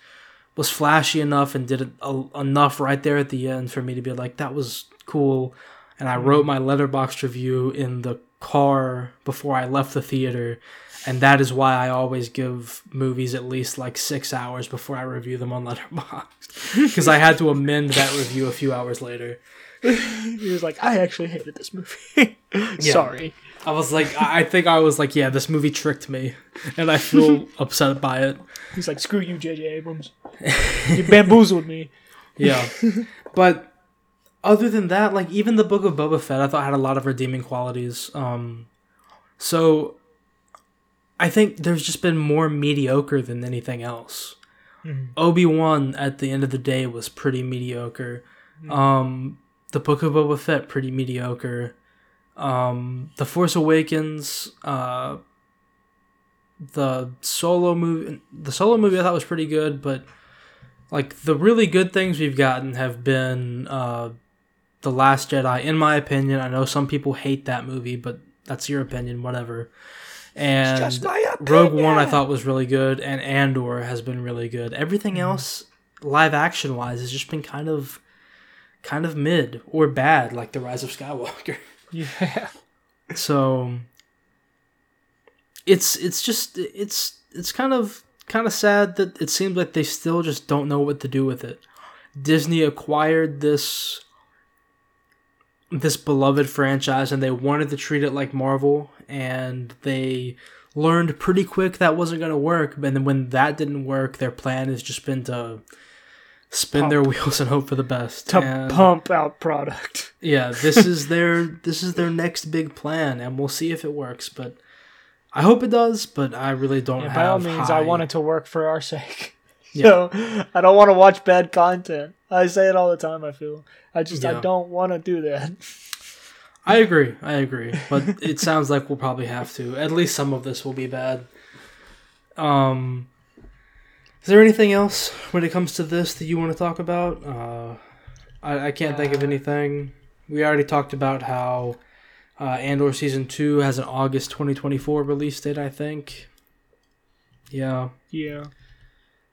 was flashy enough and did a, uh, enough right there at the end for me to be like, that was cool. And I wrote my Letterboxd review in the car before I left the theater. And that is why I always give movies at least like six hours before I review them on Letterboxd. Because I had to amend that review a few hours later. He was like, I actually hated this movie. Sorry. I was like, I I think I was like, yeah, this movie tricked me. And I feel upset by it. He's like, screw you, J.J. Abrams. You bamboozled me. Yeah. but other than that, like even the Book of Boba Fett, I thought had a lot of redeeming qualities. Um, so I think there's just been more mediocre than anything else. Mhm. Obi Wan at the end of the day was pretty mediocre. Um, the Book of Boba Fett pretty mediocre. Um, the Force Awakens, uh, the solo movie, the solo movie I thought was pretty good, but like the really good things we've gotten have been uh, The Last Jedi, in my opinion. I know some people hate that movie, but that's your opinion, whatever. And Rogue One I thought was really good, and Andor has been really good. Everything Mm-hmm. else, live action wise, has just been kind of, kind of mid or bad, like The Rise of Skywalker. Yeah. so it's it's just it's it's kind of kind of sad that it seems like they still just don't know what to do with it. Disney acquired this this beloved franchise and they wanted to treat it like Marvel and they learned pretty quick that wasn't going to work and then when that didn't work their plan has just been to spin their wheels and hope for the best To And- pump out product. yeah, this is their this is their next big plan, and we'll see if it works. But I hope it does. But I really don't Yeah, have. by all means, I want it to work for our sake. Yeah. So I don't want to watch bad content. I say it all the time. I feel I just I don't want to do that. I agree. I agree. But it sounds like we'll probably have to. At least some of this will be bad. Um, is there anything else when it comes to this that you want to talk about? Uh, I I can't think of Uh, anything. We already talked about how uh, Andor season two has an August twenty twenty four release date. I think. Yeah. Yeah.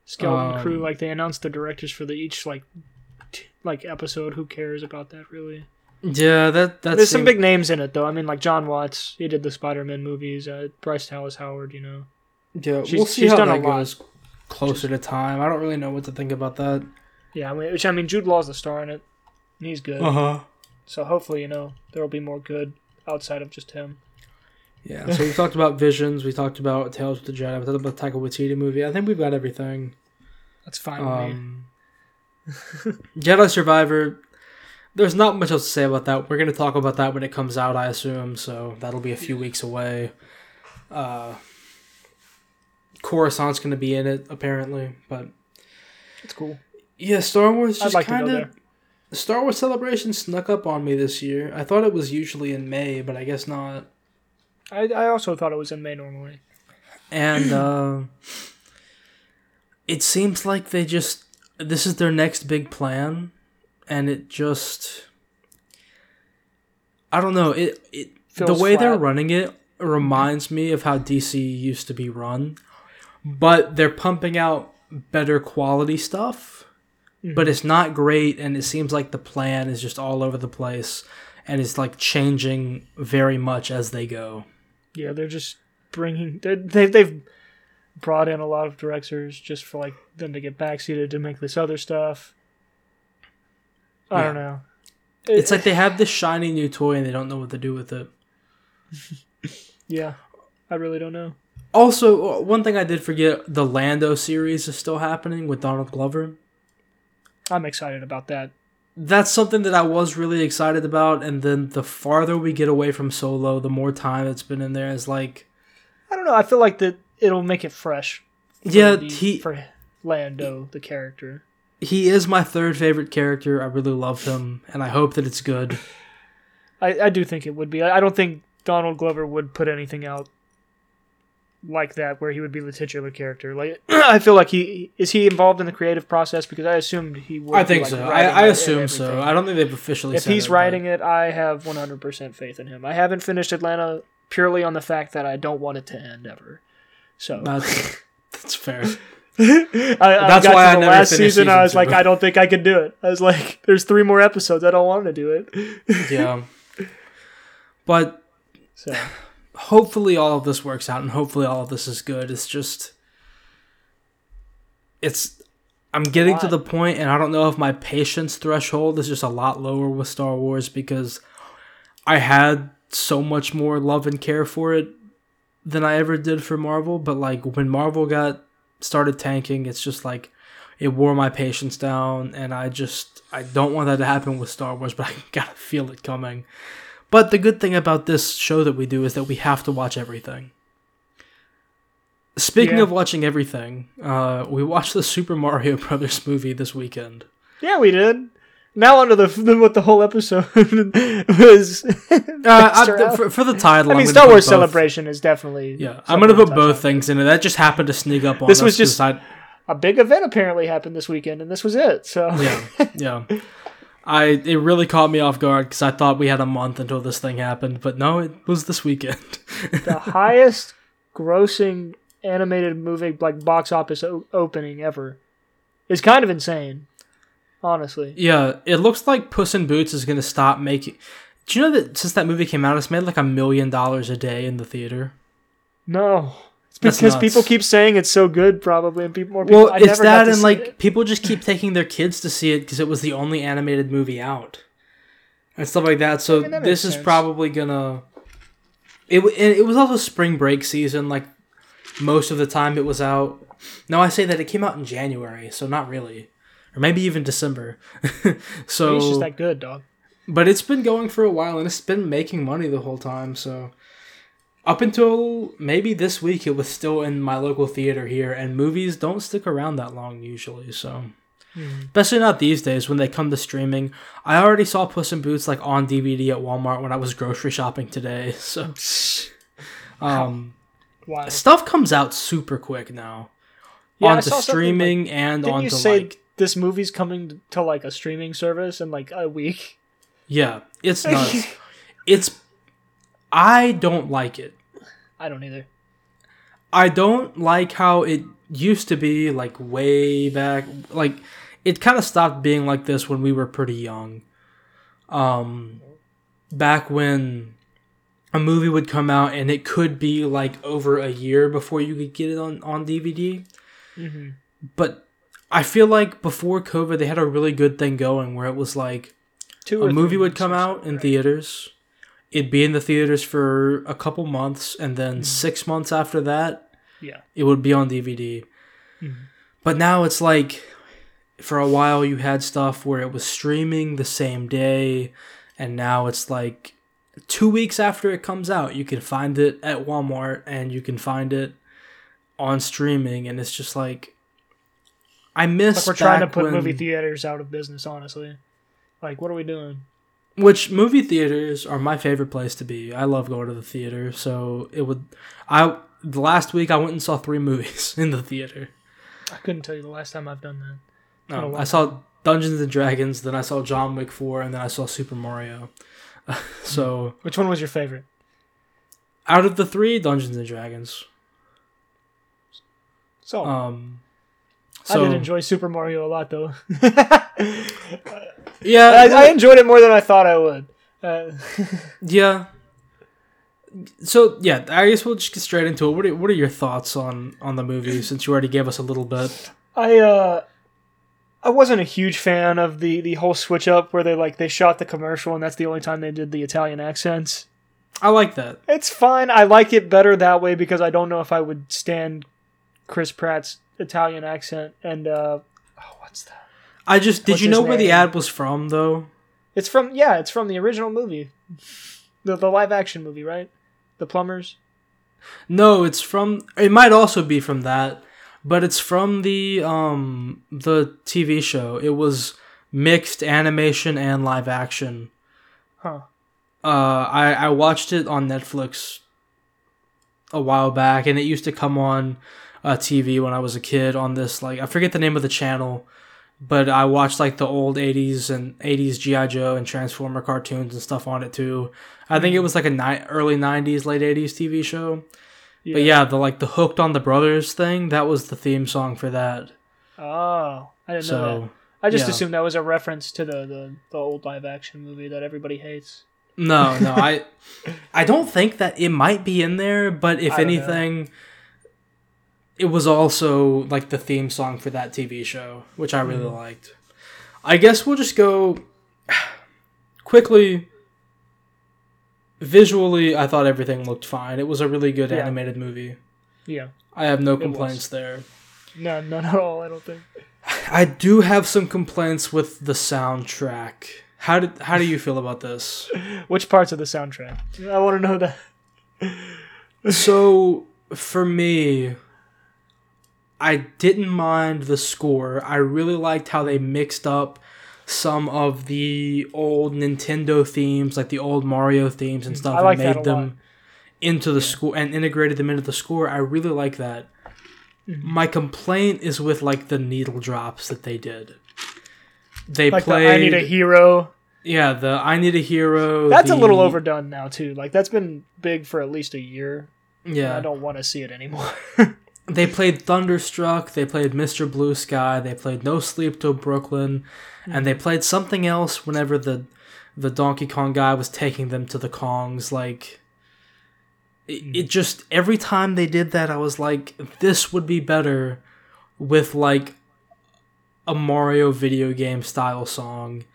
Skeleton Um, Crew, like they announced the directors for the each like t- like episode. Who cares about that really? Yeah, that that's There's some big names in it though. I mean, like Jon Watts, he did the Spider-Man movies. Uh, Bryce Dallas Howard, you know. Yeah, She's- we'll see she's how done a that lot. goes closer to time. I don't really know what to think about that. Yeah, I mean, which I mean, Jude Law's the star in it. And he's good. Uh huh. So hopefully, you know, there will be more good outside of just him. Yeah. So we talked about Visions. We talked about Tales of the Jedi. We talked about the Taika Waititi movie. I think we've got everything. That's fine with me. Um, Jedi Survivor. There's not much else to say about that. We're gonna talk about that when it comes out, I assume. So that'll be a few weeks away. Uh, Coruscant's gonna be in it apparently, but It's cool. yeah, Star Wars I'd just like to go kind there. of. Star Wars Celebration snuck up on me this year. I thought it was usually in May, but I guess not. I, I also thought it was in May normally. and uh, it seems like they just this is their next big plan and it just i don't know it, it the Feels way they're running it reminds me of how dc used to be run but they're pumping out better quality stuff but it's not great and it seems like the plan is just all over the place and it's like changing very much as they go Yeah, they're just bringing. They're, they they've brought in a lot of directors just for like them to get backseated to make this other stuff. I Yeah. don't know. it's like they have this shiny new toy and they don't know what to do with it yeah, I really don't know. Also, one thing I did forget: the Lando series is still happening with Donald Glover. I'm excited about that. That's something that I was really excited about, and then the farther we get away from Solo, the more time it's been in there. Is like, I don't know. I feel like that it'll make it fresh. yeah, the- he for Lando the character. he is my third favorite character. I really love him, and I hope that it's good. I, I do think it would be. I, I don't think Donald Glover would put anything out like that where he would be the titular character. Like I feel like he is he involved in the creative process because I assumed he would. I think like, so. I, I assume so. I don't think they've officially. If said he's it, but- writing it, I have 100% faith in him. I haven't finished Atlanta purely on the fact that I don't want it to end ever. So that's that's fair. I, I That's why I the never last finished season. I was two. like, I don't think I can do it. I was like, there's three more episodes. I don't want to do it. Yeah, but So hopefully all of this works out and hopefully all of this is good. It's just it's i'm getting to the point and i don't know if my patience threshold is just a lot lower with star wars because i had so much more love and care for it than i ever did for marvel. But like when marvel got started tanking it's just like it wore my patience down and i just i don't want that to happen with star wars but i gotta feel it coming but the good thing about this show that we do is that we have to watch everything. Speaking Yeah. of watching everything, uh, we watched the Super Mario Brothers movie this weekend. yeah, we did. Now onto the what the whole episode was. Uh, I, for, for the title, I mean, Star Wars both- Celebration is definitely. Yeah, I'm gonna put something to touch both things in it. That just happened to sneak up on This us. was just- I, A big event apparently happened this weekend, and this was it. So yeah, yeah. I it really caught me off guard because I thought we had a month until this thing happened, but no, it was this weekend. the highest grossing animated movie like box office o- opening ever is kind of insane. Honestly, yeah, it looks like Puss in Boots is gonna stop making. Do you know that since that movie came out, it's made like a million dollars a day in the theater? no. It's because people keep saying it's so good, probably, and people more people. Well, I it's that, and like it. people just keep taking their kids to see it because it was the only animated movie out, and stuff like that. So mean, that this is sense. probably gonna. It it was also spring break season. Like most of the time, it was out. No, I say that it came out in January, so not really, or maybe even December. so it's just that good, dog. but it's been going for a while and it's been making money the whole time so up until maybe this week it was still in my local theater here and movies don't stick around that long usually so. Especially not these days when they come to streaming. I already saw puss in boots like on dvd at walmart when i was grocery shopping today so. Um Wow. stuff comes out super quick now. Yeah, onto streaming and Didn't you say like this movie's coming to like a streaming service in like a week? yeah it's nuts. It's i don't like it I don't either. I don't like how it used to be like way back like it kind of stopped being like this when we were pretty young. Um back when a movie would come out and it could be like over a year before you could get it on on DVD. hmm But I feel like before COVID they had a really good thing going where it was like Two a movie would come out in right? theaters. It'd be in the theaters for a couple months, and then six months after that, Yeah. it would be on DVD. Mhm. But now it's like, for a while you had stuff where it was streaming the same day, and now it's like two weeks after it comes out, you can find it at Walmart and you can find it on streaming, and it's just like, I miss Like we're trying to put when- movie theaters out of business. Honestly, like what are we doing? Which movie theaters are my favorite place to be. I love going to the theater, so it would. I the last week I went and saw three movies in the theater. I couldn't tell you the last time I've done that. A Um, I saw Dungeons and Dragons, then I saw John Wick four, and then I saw Super Mario. so Which one was your favorite? out of the three, Dungeons and Dragons. So Um, I did enjoy Super Mario a lot, though. yeah, I, I enjoyed it more than I thought I would. Uh, yeah. So yeah, I guess we'll just get straight into it. What are what are your thoughts on on the movie? Since you already gave us a little bit. I uh, I wasn't a huge fan of the the whole switch up where they like they shot the commercial and that's the only time they did the Italian accents. I like that. It's fine. I like it better that way because I don't know if I would stand Chris Pratt's Italian accent and uh, oh, what's that? I just did What's you know where the ad was from though? It's from yeah, it's from the original movie, the the live action movie, right? The plumbers. No, it's from. It might also be from that, but it's from the um the TV show. It was mixed animation and live action. Huh. Uh, I I watched it on Netflix a while back, and it used to come on uh, TV when I was a kid on this like I forget the name of the channel, but I watched like the old '80s and '80s GI Joe and Transformer cartoons and stuff on it too. I think it was like a ni- early '90s, late '80s TV show. But yeah, the like the hooked on the brothers thing, that was the theme song for that. Oh, I didn't know that. I just yeah. assumed that was a reference to the, the, the old live action movie that everybody hates. no, no, I I don't think that it might be in there, but if anything know. It was also like the theme song for that TV show, which I really Mm-hmm. liked. I guess we'll just go quickly visually I thought everything looked fine. It was a really good Yeah. animated movie. Yeah. I have no complaints there. No, none at all. I don't think. I do have some complaints with the soundtrack. How did how do you feel about this? Which parts of the soundtrack? I want to know that. so for me, I didn't mind the score. I really liked how they mixed up some of the old Nintendo themes, like the old Mario themes and stuff, I like and made a lot. them into the score and integrated them into the score. I really like that. Mm-hmm. My complaint is with like the needle drops that they did. they Like played. the I Need a Hero. yeah, the I Need a Hero. That's a little overdone now too. Like that's been big for at least a year. Yeah, I don't want to see it anymore. they played Thunderstruck. They played Mr. Blue Sky. They played No Sleep Till Brooklyn, and they played something else whenever the the Donkey Kong guy was taking them to the Kongs. Like it, hmm. it just every time they did that, I was like, this would be better with like a Mario video game style song.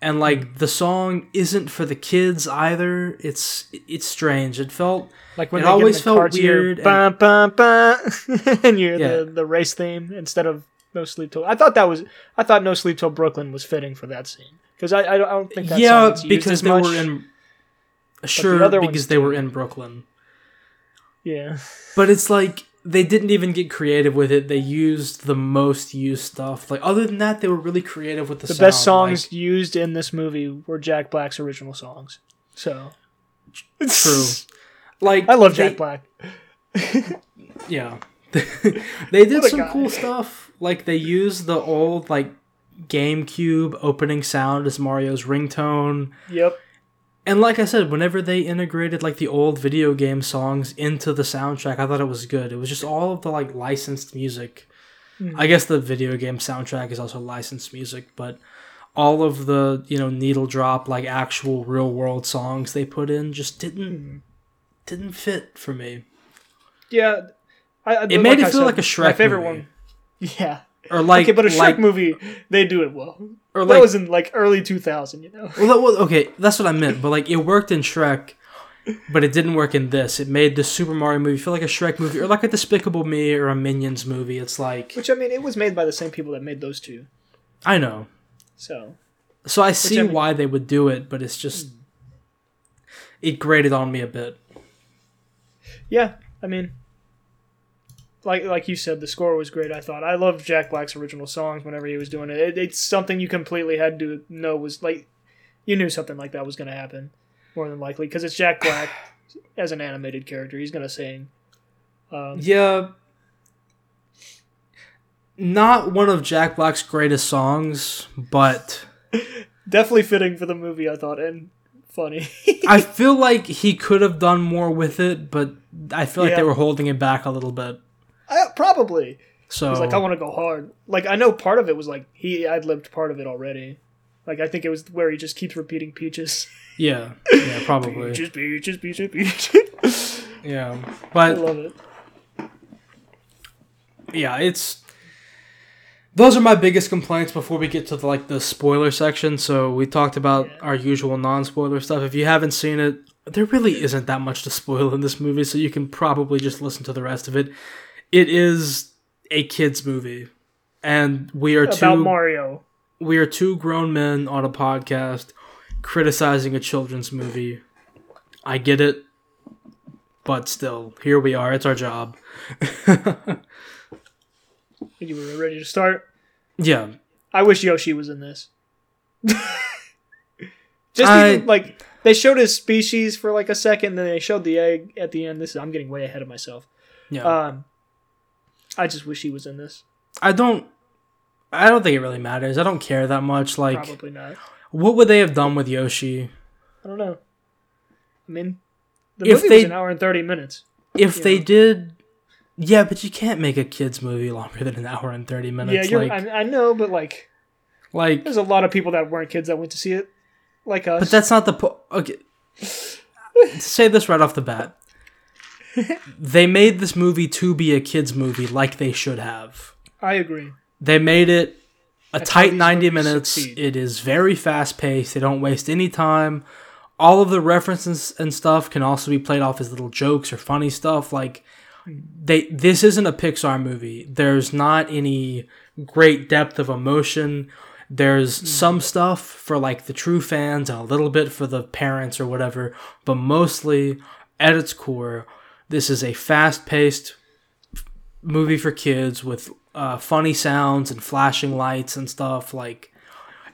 And like the song isn't for the kids either. It's it's strange. It felt Like when It always the felt hear weird Bum, bum, bum, and you're Yeah. the, the race theme instead of No Sleep Till. I thought that was. I thought No Sleep Till Brooklyn was fitting for that scene because I, I don't- think that yeah, song gets used because they much. were in sure other because they were in Brooklyn. Yeah, But it's like they didn't even get creative with it. They used the most used stuff. Like other than that, they were really creative with the, the sound. best songs Like, used in this movie were Jack Black's original songs. So true. Like I love they- Jack Black. Yeah, they did some guy. cool stuff. Like they used the old like GameCube opening sound as Mario's ringtone. Yep. And like I said, whenever they integrated like the old video game songs into the soundtrack, I thought it was good. It was just all of the like licensed music. Hmm. I guess the video game soundtrack is also licensed music, but all of the, you know, needle drop like actual real world songs they put in just didn't hmm. didn't fit for me. Yeah. I, I, It made like it feel said, like a Shrek My favorite movie. one. Yeah. Or like okay, but a Shrek like, movie, they do it well. or that was in like early 2000, you know. Well, that was, okay, that's what I meant. But like, it worked in Shrek, but it didn't work in this. It made the Super Mario movie feel like a Shrek movie, or like a Despicable Me or a Minions movie. It's like Which I mean, it was made by the same people that made those two. I know, So so I see I mean- why they would do it, but it's just hmm. it grated on me a bit. yeah, I mean, like like you said, the score was great. I thought I loved Jack Black's original songs whenever he was doing it. it it's something you completely had to know was like you knew something like that was going to happen more than likely because it's Jack Black as an animated character. He's going to sing. Um, Yeah, not one of Jack Black's greatest songs, but definitely fitting for the movie. I thought and funny. I feel like he could have done more with it. But I feel like Yeah. they were holding it back a little bit. I, probably. So He's like, I want to go hard. Like, I know part of it was like he I'd lived part of it already. Like, I think it was where he just keeps repeating peaches, yeah, yeah, probably. peaches, peaches, peaches, peaches. Yeah, but I love it. yeah, it's those are my biggest complaints before we get to the, like the spoiler section. So we talked about Yeah. our usual non-spoiler stuff. If you haven't seen it, there really isn't that much to spoil in this movie, so you can probably just listen to the rest of it. It is a kids movie, and we are About two Mario. we are two grown men on a podcast criticizing a children's movie. I get it, but still, here we are. It's our job. You were ready to start. yeah, I wish Yoshi was in this. Just I- even, like they showed his species for like a second, then they showed the egg at the end. This is, I'm getting way ahead of myself. yeah. Um, I just wish he was in this. I don't. I don't think it really matters. I don't care that much. Like, Probably not. what would they have done with Yoshi I don't know. I mean, the If movie they- was an hour and thirty minutes. if Yeah. they did? Yeah, but you can't make a kids movie longer than an hour and thirty minutes. yeah, you're. like, I, I know, but like, like, there's a lot of people that weren't kids that went to see it, like us. but that's not the po- okay. to say this right off the bat. They made this movie to be a kids movie, like they should have. I agree. They made it a That's tight 90 minutes. succeed. It is very fast paced. They don't waste any time. All of the references and stuff can also be played off as little jokes or funny stuff. Like they this isn't a Pixar movie. There's not any great depth of emotion. There's Hmm. some stuff for like the true fans and a little bit for the parents or whatever, but mostly at its core, this is a fast-paced movie for kids with uh, funny sounds and flashing lights and stuff. Like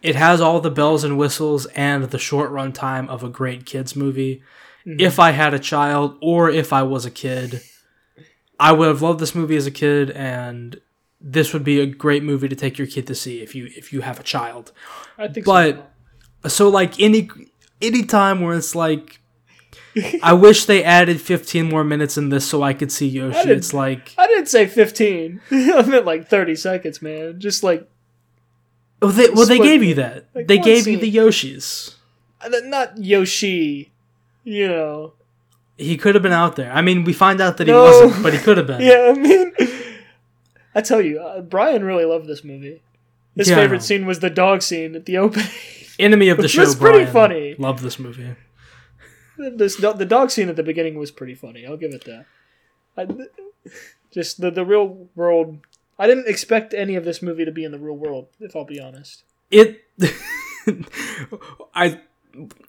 it has all the bells and whistles and the short run time of a great kids movie. If I had a child or if I was a kid, I would have loved this movie as a kid and this would be a great movie to take your kid to see if you if you have a child. I think But so like any any time where it's like I wish they added 15 more minutes in this so I could see Yoshi. It's like I didn't say 15. I meant like 30 seconds, man. Just like oh, they, well they gave you that. like they gave you the Yoshis. uh, not Yoshi, you know. He could have been out there. I mean, we find out that he No. wasn't, but he could have been. Yeah, I mean, I tell you, uh, Brian really loved this movie. His Yeah, favorite scene was the dog scene at the opening. Enemy of the show. was pretty funny. Love this movie. This the dog scene at the beginning was pretty funny. I'll give it that. I, just the the real world. I didn't expect any of this movie to be in the real world. If I'll be honest, It. I.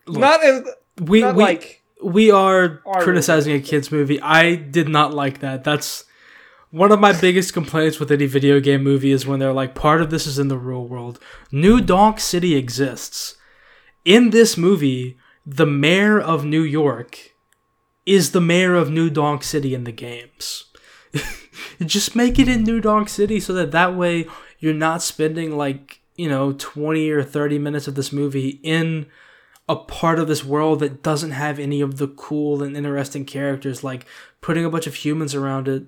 Look, not as, we not we like we are criticizing a kids movie. I did not like that. That's one of my biggest complaints with any video game movie is when they're like part of this is in the real world. New Donk City exists. In this movie, the mayor of New York is the mayor of New Donk City in the games. Just make it in New Donk City so that that way you're not spending like, you know, 20 or 30 minutes of this movie in a part of this world that doesn't have any of the cool and interesting characters like putting a bunch of humans around it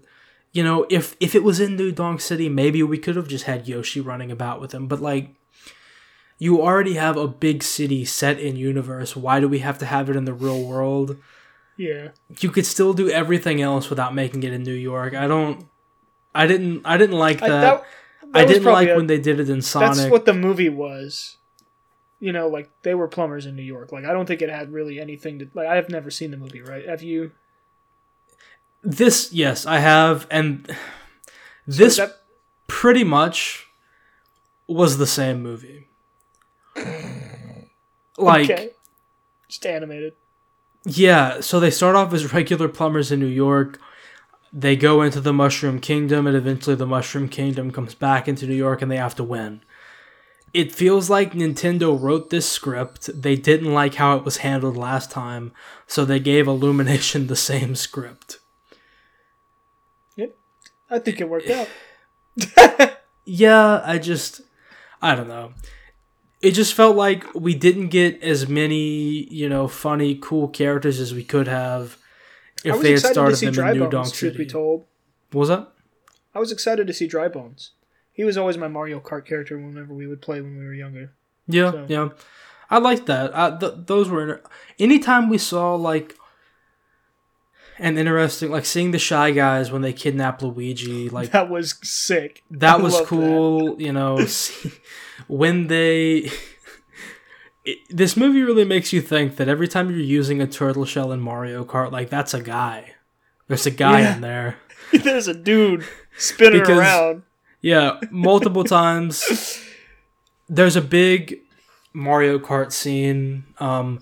you know if if it was in new donk city maybe we could have just had yoshi running about with him but like you already have a big city set in universe why do we have to have it in the real world yeah. you could still do everything else without making it in new york i don't i didn't i didn't like I, that that, that i didn't like a- when they did it in sonic That's what the movie was. You know, like they were plumbers in New York. Like I don't think it had really anything to. Like I've never seen the movie, right? Have you? this yes i have and this that, pretty much was the same movie. Like, okay. Just animated. yeah, so they start off as regular plumbers in New York. They go into the Mushroom Kingdom, and eventually the Mushroom Kingdom comes back into New York, and they have to win. It feels like Nintendo wrote this script. They didn't like how it was handled last time, so they gave Illumination the same script. Yep. I think it worked out. yeah, I just I don't know. It just felt like we didn't get as many, you know, funny, cool characters as we could have if they had started them Dry in New. Donk Truth be told, What was that? I was excited to see Dry Bones. He was always my Mario Kart character whenever we would play when we were younger. Yeah, So- yeah. I like that. I, th- those were inter- anytime we saw like an interesting like seeing the shy guys when they kidnap Luigi like that was sick. that I was cool you know see- when they it, this movie really makes you think that every time you're using a turtle shell in mario kart like that's a guy there's a guy Yeah. in there. There's a dude spinning Because- around. yeah multiple times there's a big mario kart scene um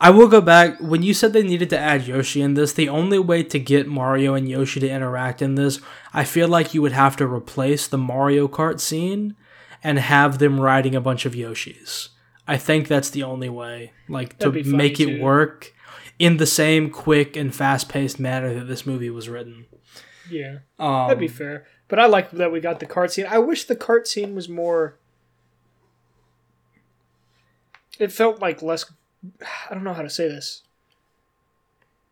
I will go back when you said they needed to add Yoshi in this. The only way to get Mario and Yoshi to interact in this, I feel like you would have to replace the Mario Kart scene and have them riding a bunch of Yoshis. I think that's the only way, like to That'd funny, make it too. work in the same quick and fast-paced manner that this movie was written. Yeah, Um, that'd be fair. But I like that we got the cart scene. I wish the cart scene was more. It felt like less. I don't know how to say this.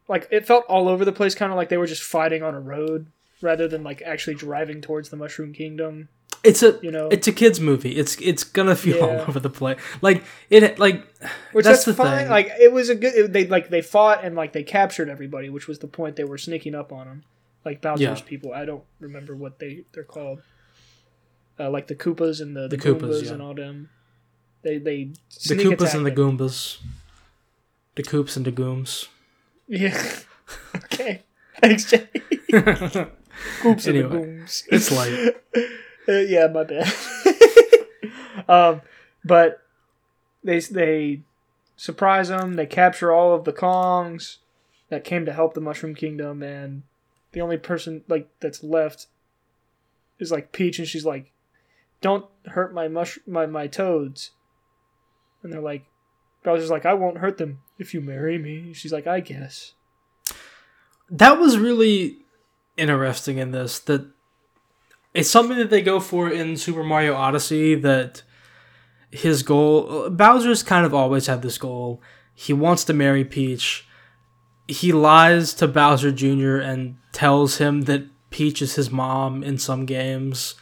Like it felt all over the place, kind of like they were just fighting on a road rather than like actually driving towards the Mushroom Kingdom. It's a You know, it's a kids movie. It's it's gonna feel all over the place. Like it like which that's that's, the fine. thing. Like it was a good. It, they like they fought and like they captured everybody, which was the point. They were sneaking up on them, like Bowser's Yeah. people. I don't remember what they they're called. Uh, like the Koopas and the, the, The Koopas, Goombas yeah. and all them. They they the Koopas and the. Goombas. The Koops and the Gooms. Yeah. okay. Thanks, Jay. Koops Anyway, and the Gooms. it's like yeah, my bad. um, but they they surprise them. They capture all of the Kongs that came to help the Mushroom Kingdom, and the only person like that's left is like Peach, and she's like, "Don't hurt my mush my my toads." And they're like, Bowser's like, "I won't hurt them if you marry me." She's like, "I guess." that was really interesting in this that it's something that they go for in Super Mario Odyssey that his goal Bowser's kind of always had this goal. He wants to marry Peach. He lies to Bowser Jr. and tells him that Peach is his mom in some games.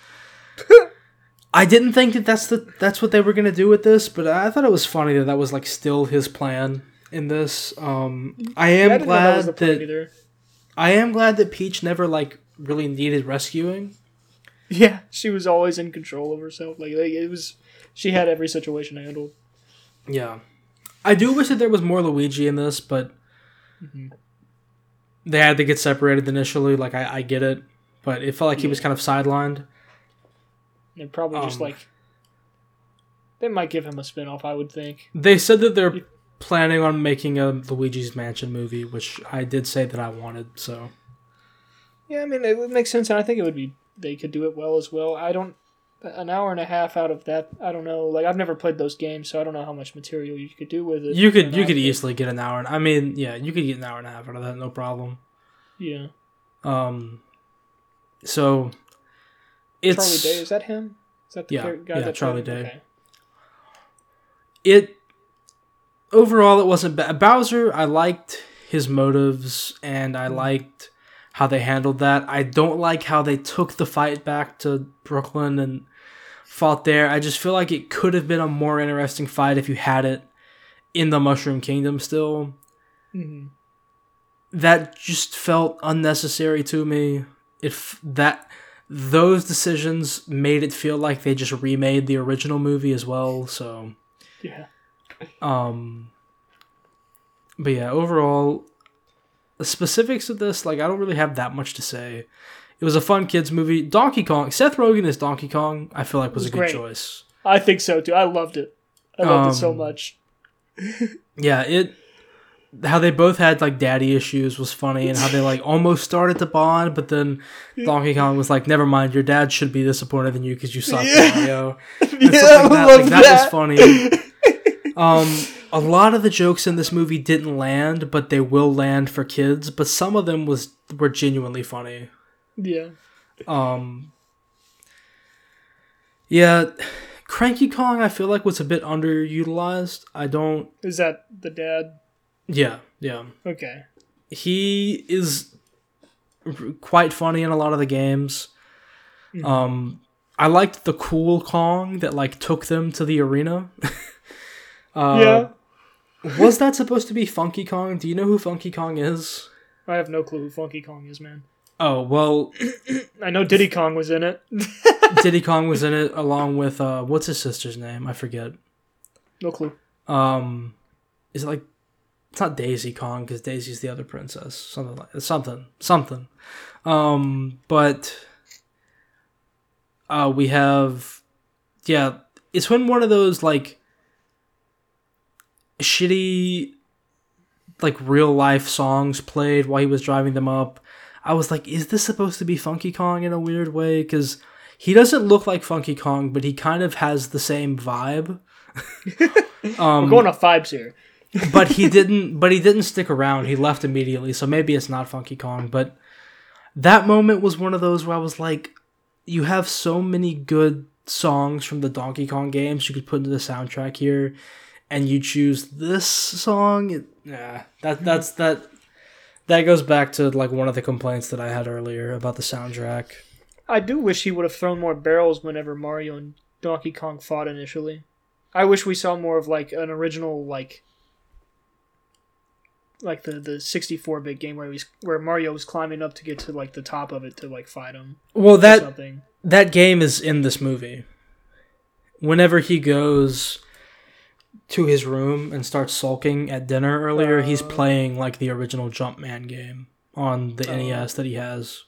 I didn't think that that's the that's what they were gonna do with this, but I thought it was funny that that was like still his plan in this. Um, I am Yeah, I didn't that glad that. I am glad that Peach never like really needed rescuing. Yeah, she was always in control of herself. Like, like it was, she had every situation handled. Yeah. I do wish that there was more Luigi in this, but they had to get separated initially. Like, I, I get it, but it felt like he was kind of sidelined. And probably just Um, like they might give him a spin-off, I would think. They said that they're planning on making a Luigi's Mansion movie, which I did say that I wanted, so. Yeah, I mean it would make sense, and I think it would be they could do it well as well. I don't an hour and a half out of that. I don't know. Like I've never played those games, so I don't know how much material you could do with it. You could you could easily get an hour. And, I mean, yeah, you could get an hour and a half out of that, no problem. Yeah, Um, so it's Charlie Day is that him? Is that the Yeah, guy yeah, that Charlie Day. Okay. it overall it wasn't bad. Bowser, I liked his motives and I liked how they handled that. I don't like how they took the fight back to Brooklyn and fought there. I just feel like it could have been a more interesting fight if you had it in the Mushroom Kingdom still. Mhm. That just felt unnecessary to me. If that those decisions made it feel like they just remade the original movie as well, so Yeah. um, but yeah, overall, the specifics of this, like, I don't really have that much to say. It was a fun kids movie. Donkey Kong, Seth Rogen as Donkey Kong, I feel like was, was a good great. choice. I think so too. I loved it. I loved it so Um, much. Yeah, it. How they both had like daddy issues was funny, and how they like almost started to bond, but then Donkey Kong was like, "Never mind, your dad should be disappointed in you because you suck, Yeah. Mario." And Yeah, stuff like I that. Like, that that. was funny. Um, a lot of the jokes in this movie didn't land, but they will land for kids. But some of them was were genuinely funny. Yeah. Um, yeah, Cranky Kong, I feel like was a bit underutilized. I don't. Is that the dad? Yeah, yeah. Okay. He is quite funny in a lot of the games. Mhm. Um, I liked the cool Kong that like took them to the arena. uh, yeah. Was that supposed to be Funky Kong? Do you know who Funky Kong is? I have no clue who Funky Kong is, man. Oh well, I know Diddy Kong was in it. Diddy Kong was in it along with uh, what's his sister's name? I forget. no clue. Um, is it like it's not Daisy Kong because Daisy's the other princess. Something like something something. Um, but uh, we have yeah, it's when one of those like shitty like real life songs played while he was driving them up. I was like, is this supposed to be Funky Kong in a weird way? Because he doesn't look like Funky Kong, but he kind of has the same vibe. um, We're going off vibes here. but he didn't. But he didn't stick around. He left immediately. So maybe it's not Funky Kong. But that moment was one of those where I was like, you have so many good songs from the Donkey Kong games you could put into the soundtrack here, and you choose this song. It, yeah, that that's that. That goes back to like one of the complaints that I had earlier about the soundtrack. I do wish he would have thrown more barrels whenever Mario and Donkey Kong fought initially. I wish we saw more of like an original like like the the 64-bit game where he's where Mario was climbing up to get to like the top of it to like fight him Well, or that something. that game is in this movie. Whenever he goes to his room and starts sulking at dinner earlier, he's Uh. playing like the original Jumpman game on the Oh. NES that he has.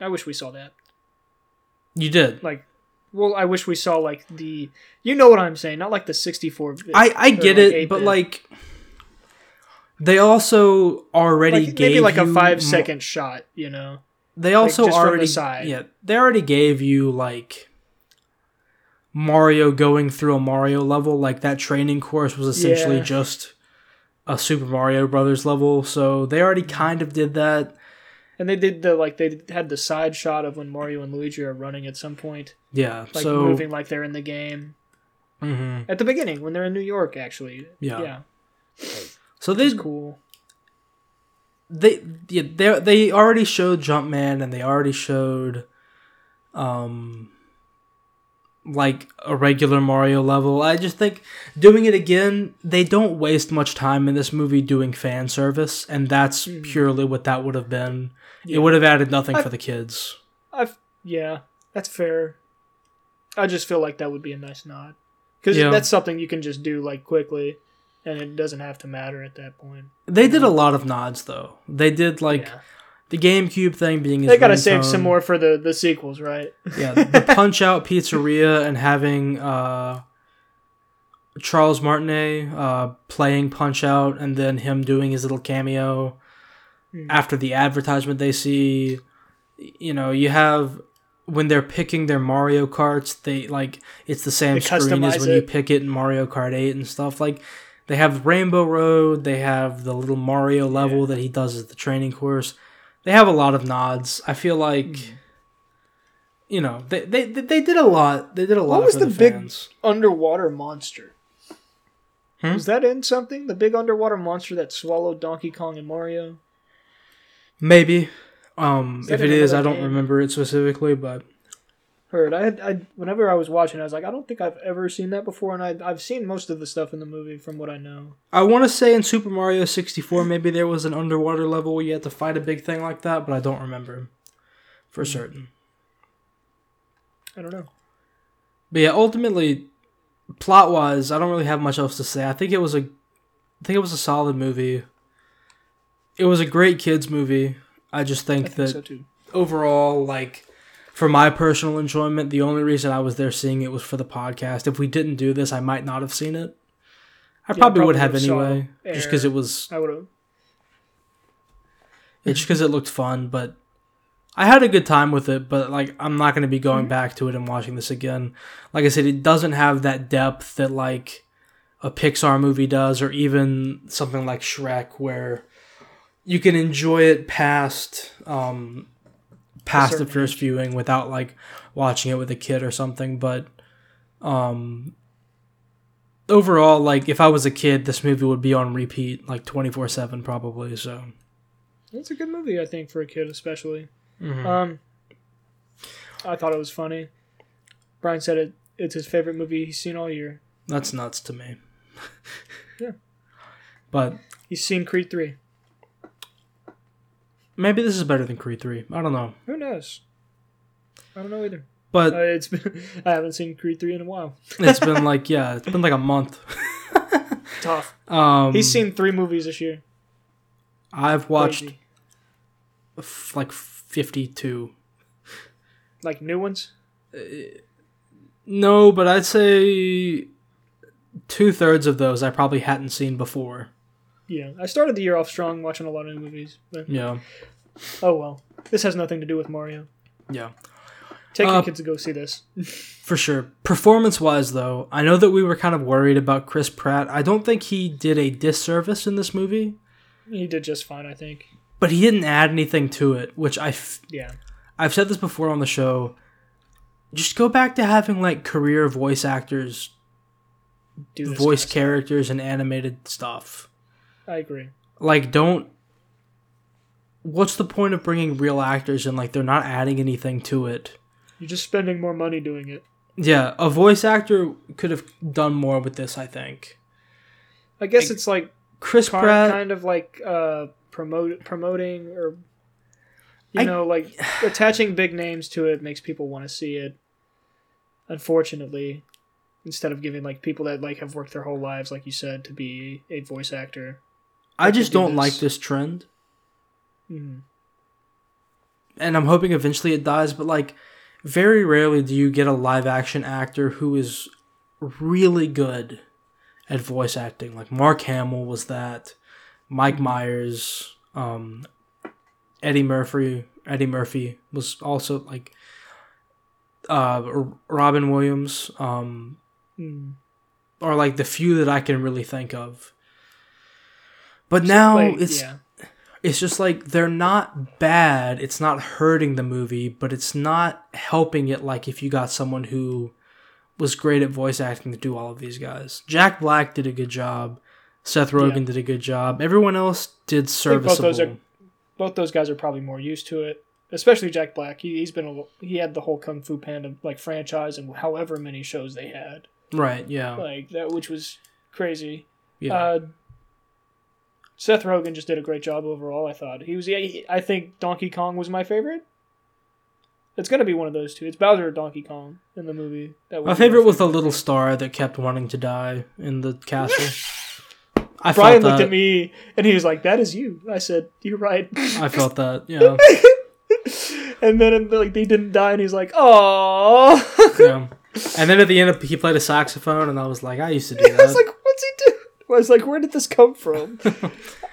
I wish we saw that. You did. Like well, I wish we saw like the you know what I'm saying, not like the 64 I I get like it, but 8-bit. like they also already like gave maybe like a five second mo- shot, you know. They also the already side. yeah they already gave you like Mario going through a Mario level like that training course was essentially Yeah. just a Super Mario Brothers level so they already kind of did that And they did the like they had the side shot of when Mario and Luigi are running at some point, Yeah. like so moving like they're in the game mhm. at the beginning when they're in New York. Actually, Yeah. yeah, so they it's cool. they yeah, they they already showed Jumpman and they already showed um like a regular Mario level. I just think doing it again, they don't waste much time in this movie doing fan service, and that's Mhm. purely what that would have been. Yeah. It would have added nothing I- for the kids. I've yeah, that's fair. I just feel like that would be a nice nod because Yeah. that's something you can just do like quickly, and it doesn't have to matter at that point. They did a lot of nods though. They did like yeah. The GameCube thing being his They gotta save some more for the the sequels, right? Yeah, the Punch Out Pizzeria and having uh, Charles Martinet uh, playing Punch Out and then him doing his little cameo Hmm. after the advertisement they see. You know, you have when they're picking their Mario Karts, they like it's the same They screen as when you pick it in Mario Kart 8 and stuff. Like they have Rainbow Road, they have the little Mario level Yeah. that he does as the training course. They have a lot of nods. I feel like Hmm. you know they, they they did a lot they did a lot What was the the, big- Underwater monster. Hmm? Was that in something? The big underwater monster that swallowed Donkey Kong and Mario. maybe um if it is, i don't game? remember it specifically but Heard. I had. I whenever I was watching, I was like, I don't think I've ever seen that before, and I I've seen most of the stuff in the movie from what I know. i want to say in super mario 64 maybe there was an underwater level where you had to fight a big thing like that but i don't remember for Hmm. certain I don't know. but yeah ultimately plot wise i don't really have much else to say i think it was a i think it was a solid movie it was a great kids movie i just I think, think that so overall, like for my personal enjoyment, the only reason I was there seeing it was for the podcast. If we didn't do this, I might not have seen it. I Yeah, probably, would probably have would've saw anyway, just because it was I would have. it's just because it looked fun. But I had a good time with it. But like, I'm not going to be going Mhm. back to it and watching this again. Like I said, it doesn't have that depth that like a Pixar movie does, or even something like Shrek, where you can enjoy it past um past the first age. viewing without like watching it with a kid or something but um overall like if i was a kid this movie would be on repeat like 24-7 probably so It's a good movie, I think, for a kid, especially. Mhm. Um, I thought it was funny. Brian said it. It's his favorite movie he's seen all year. that's nuts to me Yeah. but He's seen Creed three. Maybe this is better than creed 3 i don't know Who knows? I don't know either. but Uh, it's been, I haven't seen Creed three in a while. it's been like yeah it's been like a month Tough. um He's seen three movies this year. i've watched Crazy. f- like 52 like new ones. No, but I'd say two thirds of those I probably hadn't seen before. Yeah, I started the year off strong, watching a lot of new movies. But Yeah, oh well, this has nothing to do with Mario. yeah, Take your Uh, kids to go see this. for sure. Performance wise, though, I know that we were kind of worried about Chris Pratt. I don't think he did a disservice in this movie, He did just fine, I think. but he didn't add anything to it, which I f- Yeah, I've said this before on the show. Just go back to having like career voice actors do voice characters and animated stuff. I agree. like don't what's the point of bringing real actors and like they're not adding anything to it You're just spending more money doing it. yeah a voice actor could have done more with this i think I guess Like, it's like chris kind, pratt kind of like uh promote promoting or you I- know like attaching big names to it makes people want to see it. Unfortunately, instead of giving like people that like have worked their whole lives, like you said, to be a voice actor. I I just do don't this. like this trend Mhm. and i'm hoping eventually it dies but like very rarely do you get a live action actor who is really good at voice acting like mark hamill was that mike myers um eddie murphy eddie murphy was also like uh robin williams um Mm. are like the few that i can really think of but now Like, it's yeah. it's just like they're not bad. It's not hurting the movie, but it's not helping it like if you got someone who was great at voice acting to do all of these guys. Jack Black did a good job. Seth Rogen Yeah. did a good job. Everyone else did think both serviceable. those are- Both those guys are probably more used to it, especially Jack Black. He, he's been a, he had the whole Kung Fu Panda like franchise and however many shows they had, right, yeah. like that, which was crazy. Yeah. Uh, Seth Rogen just did a great job overall. I thought he was. yeah, I think Donkey Kong was my favorite. It's gonna be one of those two. It's Bowser or Donkey Kong in the movie. That my favorite was the little star that kept wanting to die in the castle. I Brian looked at me and he was like, "That is you." I said, "You're right." I felt that. Yeah. and then like they didn't die, and he's like, "Oh." yeah. And then at the end, he played a saxophone, and I was like, I used to do that." I was like, "What's he do?" I was like, "Where did this come from?"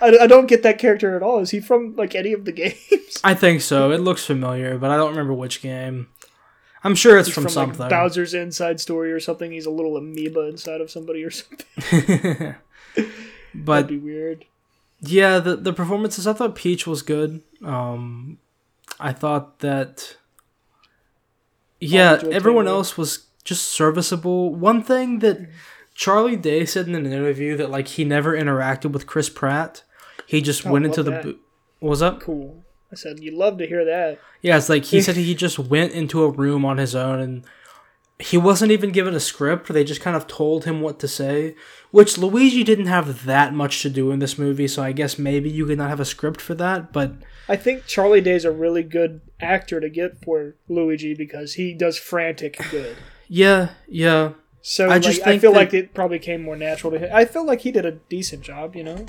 I, I don't get that character at all. Is he from like any of the games? I think so. It looks familiar, but I don't remember which game. I'm sure it's from, like, something. Bowser's Inside Story or something. He's a little amoeba inside of somebody or something. but That'd be weird. yeah, the the performances. I thought Peach was good. Um, I thought that. Yeah, everyone else was just serviceable. One thing that Charlie Day said in an interview that like he never interacted with Chris Pratt. He just Oh, went into the. that. Bo- what was up? Cool. I said, "You'd love to hear that." Yeah, it's like he said he just went into a room on his own and he wasn't even given a script. They just kind of told him what to say, which Luigi didn't have that much to do in this movie, so I guess maybe you could not have a script for that, but I think Charlie Day's a really good actor to get for Luigi because he does frantic good. yeah, yeah. So I just just I feel that- like it probably came more natural to him. I feel like he did a decent job, you know.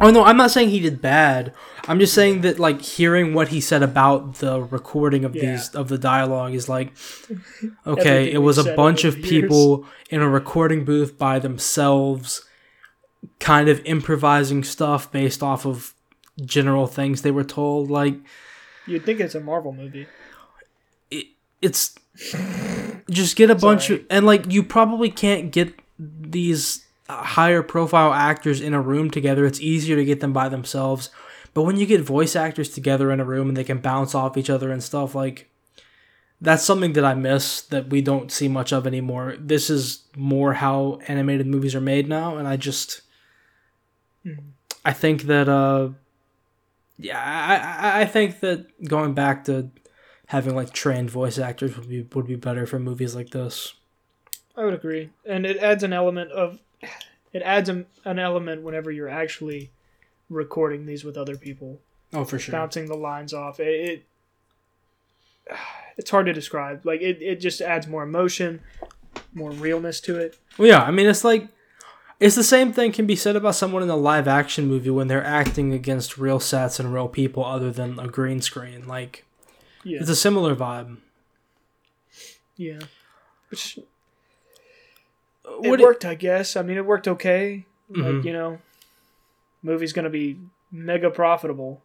Oh no, I'm not saying he did bad. I'm just saying that like hearing what he said about the recording of Yeah. these of the dialogue is like okay, it was a bunch of years. people in a recording booth by themselves kind of improvising stuff based off of general things they were told like You'd think it's a Marvel movie. it, it's just get a bunch Sorry. of and like you probably can't get these higher profile actors in a room together. It's easier to get them by themselves. But when you get voice actors together in a room and they can bounce off each other and stuff like that's something that i miss that we don't see much of anymore. This is more how animated movies are made now and i just i think that uh yeah I i think that going back to having like trained voice actors would be would be better for movies like this. I would agree, and it adds an element of it adds an, an element whenever you're actually recording these with other people, Oh, for sure. bouncing the lines off. It, it it's hard to describe. Like it, it just adds more emotion, more realness to it. Well, yeah, I mean it's like it's the same thing can be said about someone in a live action movie when they're acting against real sets and real people other than a green screen. Like Yeah, it's a similar vibe. yeah. Which it What worked, I guess. I mean, it worked okay. Mhm. Like you know, movie's gonna be mega profitable.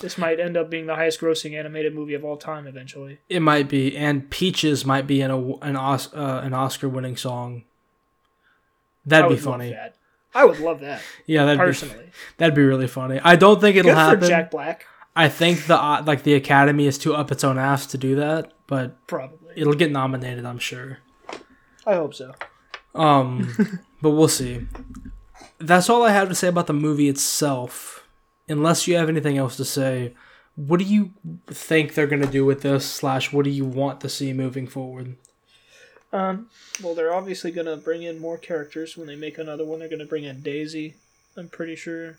This might end up being the highest grossing animated movie of all time eventually. it might be, and Peaches might be in a an Os- uh, an Oscar winning song. That'd be funny. that. I would love that Yeah, that'd be personally. that'd be really funny. I don't think it'll Good happen. for Jack Black, I think the uh, like the Academy is too up its own ass to do that, but probably. it'll get nominated, I'm sure. I hope so. Um, but we'll see. That's all I have to say about the movie itself. Unless you have anything else to say, what do you think they're gonna do with this? Slash, what do you want to see moving forward? Um, well, they're obviously gonna bring in more characters when they make another one. They're gonna bring in Daisy. I'm pretty sure.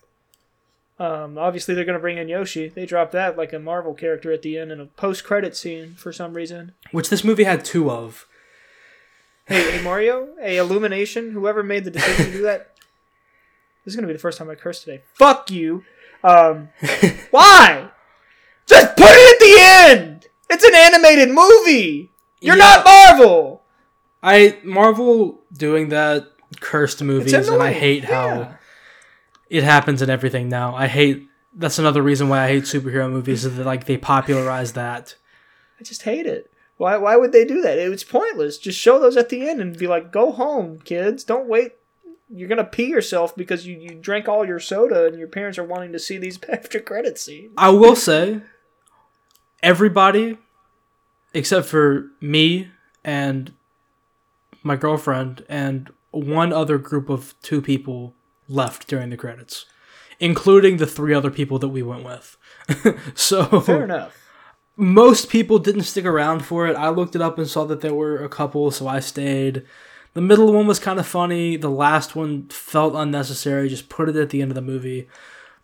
Um, obviously they're gonna bring in Yoshi. They dropped that like a Marvel character at the end in a post-credit scene for some reason. Which this movie had two of. Hey, hey Mario, hey Illumination, whoever made the decision to do that. This is gonna be the first time I curse today. Fuck you. Um, why? Just put it at the end. It's an animated movie. You're Yeah. not Marvel. I Marvel doing that cursed movies, and I hate yeah. how it happens in everything now. I hate. That's another reason why I hate superhero movies. Is that like they popularize that. I just hate it. Why? Why would they do that? It was pointless. Just show those at the end and be like, "Go home, kids. Don't wait you're gonna pee yourself because you, you drank all your soda and your parents are wanting to see these after credit scenes. I will say, everybody, except for me and my girlfriend and one other group of two people, left during the credits, including the three other people that we went with. so Fair enough. most people didn't stick around for it. I looked it up and saw that there were a couple, so I stayed. The middle one was kind of funny. The last one felt unnecessary. Just put it at the end of the movie.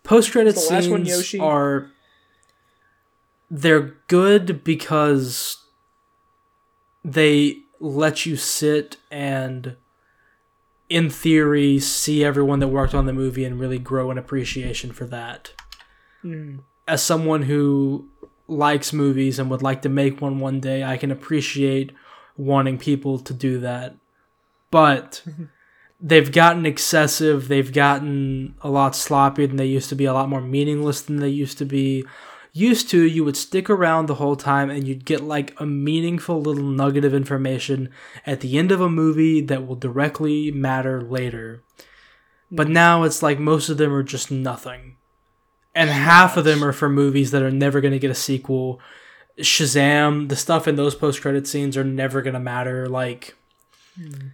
Post credit last one, scenes Yoshi? are they're good because they let you sit and in theory see everyone that worked on the movie and really grow an appreciation for that Mm. as someone who likes movies and would like to make one one day, I can appreciate wanting people to do that. But they've gotten excessive, they've gotten a lot sloppier than they used to be, a lot more meaningless than they used to be. Used to, you would stick around the whole time and you'd get like a meaningful little nugget of information at the end of a movie that will directly matter later. But hmm. now it's like most of them are just nothing and half of them are for movies that are never going to get a sequel. Shazam, the stuff in those post credit scenes are never going to matter. Like, hmm.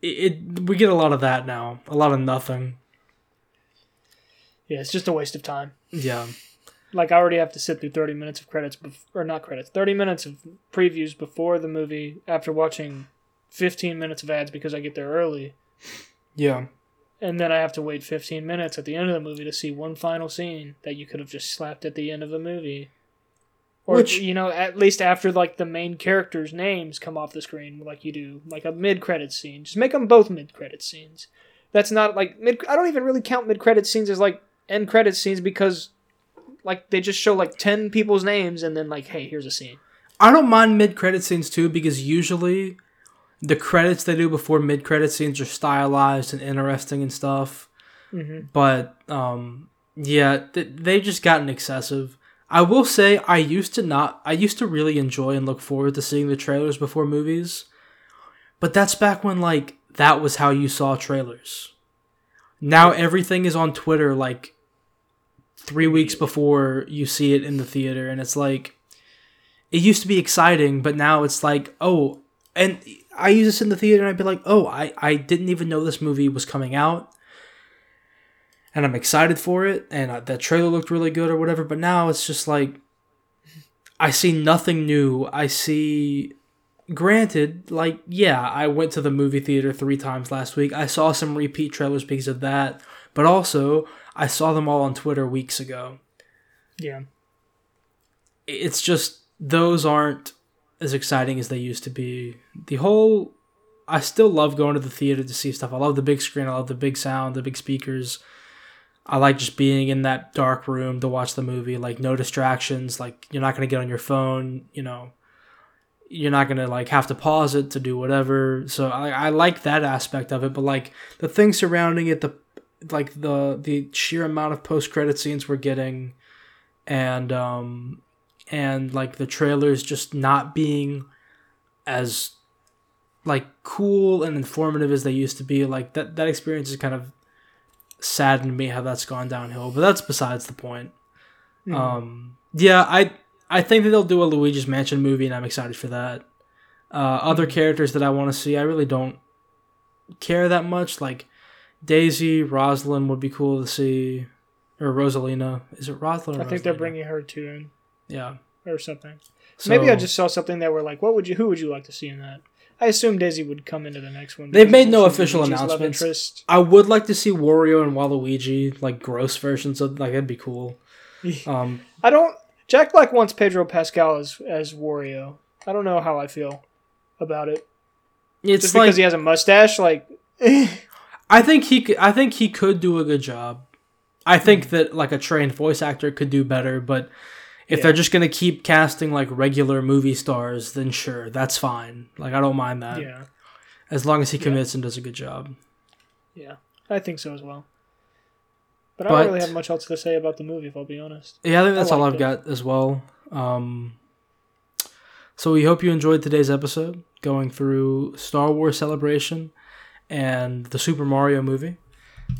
it, it, we get a lot of that now, a lot of nothing. Yeah, it's just a waste of time. Yeah, Like I already have to sit through 30 minutes of credits, bef- or not credits, 30 minutes of previews before the movie after watching 15 minutes of ads because I get there early. yeah, And then I have to wait 15 minutes at the end of the movie to see one final scene that you could have just slapped at the end of the movie. Or, Which- you know, at least after, like, the main characters' names come off the screen, like you do, like a mid credit scene. Just make them both mid credit scenes. That's not, like, mid. I don't even really count mid credit scenes as, like, end credit scenes because, like, they just show, like, 10 people's names and then, like, hey, here's a scene. I don't mind mid credit scenes too because usually the credits they do before mid credit scenes are stylized and interesting and stuff. Mm-hmm. But um, yeah, th- they've just gotten excessive. I will say I used to not. I used to really enjoy and look forward to seeing the trailers before movies, but that's back when like that was how you saw trailers. Now everything is on Twitter like three weeks before you see it in the theater, and it's like it used to be exciting, but now it's like oh, and I use this in the theater, and I'd be like oh, I I didn't even know this movie was coming out and I'm excited for it, and uh, that trailer looked really good or whatever. But now it's just like I see nothing new. I see, granted, like yeah, I went to the movie theater three times last week. I saw some repeat trailers because of that, but also I saw them all on Twitter weeks ago. Yeah. It's just those aren't as exciting as they used to be. The whole I still love going to the theater to see stuff. I love the big screen. I love the big sound, the big speakers. I like just being in that dark room to watch the movie. Like no distractions. Like you're not gonna get on your phone. You know, you're not gonna like have to pause it to do whatever. So I, I like that aspect of it. But like the things surrounding it, the like the the sheer amount of post credit scenes we're getting, and um and like the trailers just not being as like cool and informative as they used to be. Like that that experience is kind of saddened me how that's gone downhill. But that's besides the point. Mhm. Um, yeah, I I think that they'll do a Luigi's Mansion movie, and I'm excited for that. Uh, other characters that I want to see, I really don't care that much. Like Daisy, Rosalind would be cool to see, or Rosalina. Is it Rosalind? I think they're bringing her too in Yeah. or something. So, Maybe I just saw something that were like, what would you, who would you like to see in that? I assume Daisy would come into the next one. They've made no official announcements. I would like to see Wario and Waluigi, like gross versions of like that'd be cool. Um, I don't. Jack Black wants Pedro Pascal as as Wario. I don't know how I feel about it. it's Just like because he has a mustache, like I think he could, I think he could do a good job. I think that like a trained voice actor could do better, but if Yeah. they're just gonna keep casting like regular movie stars, then sure, that's fine. Like I don't mind that yeah, as long as he commits and does a good job. yeah, I think so as well. But, I don't really have much else to say about the movie, if I'll be honest. Yeah, I think that's all I've it. got as well. Um, so we hope you enjoyed today's episode, going through Star Wars Celebration and the Super Mario movie.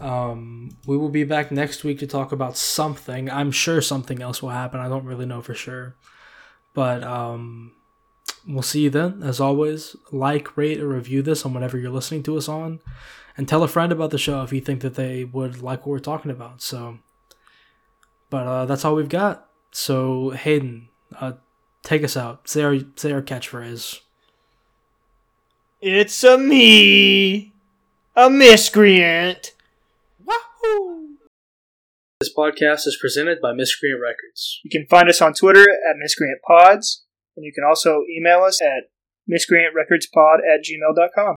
Um, we will be back next week to talk about something. I'm sure something else will happen. I don't really know for sure. But um, we'll see you then. As always, like, rate, or review this on whatever you're listening to us on. And tell a friend about the show if you think that they would like what we're talking about. So, but uh, that's all we've got. So, Hayden, uh, take us out. Say our, say our catchphrase. It's a me, a miscreant. Wahoo! This podcast is presented by Miscreant Records. You can find us on Twitter at miscreantpods, and you can also email us at miscreantrecordspod at gmail.com.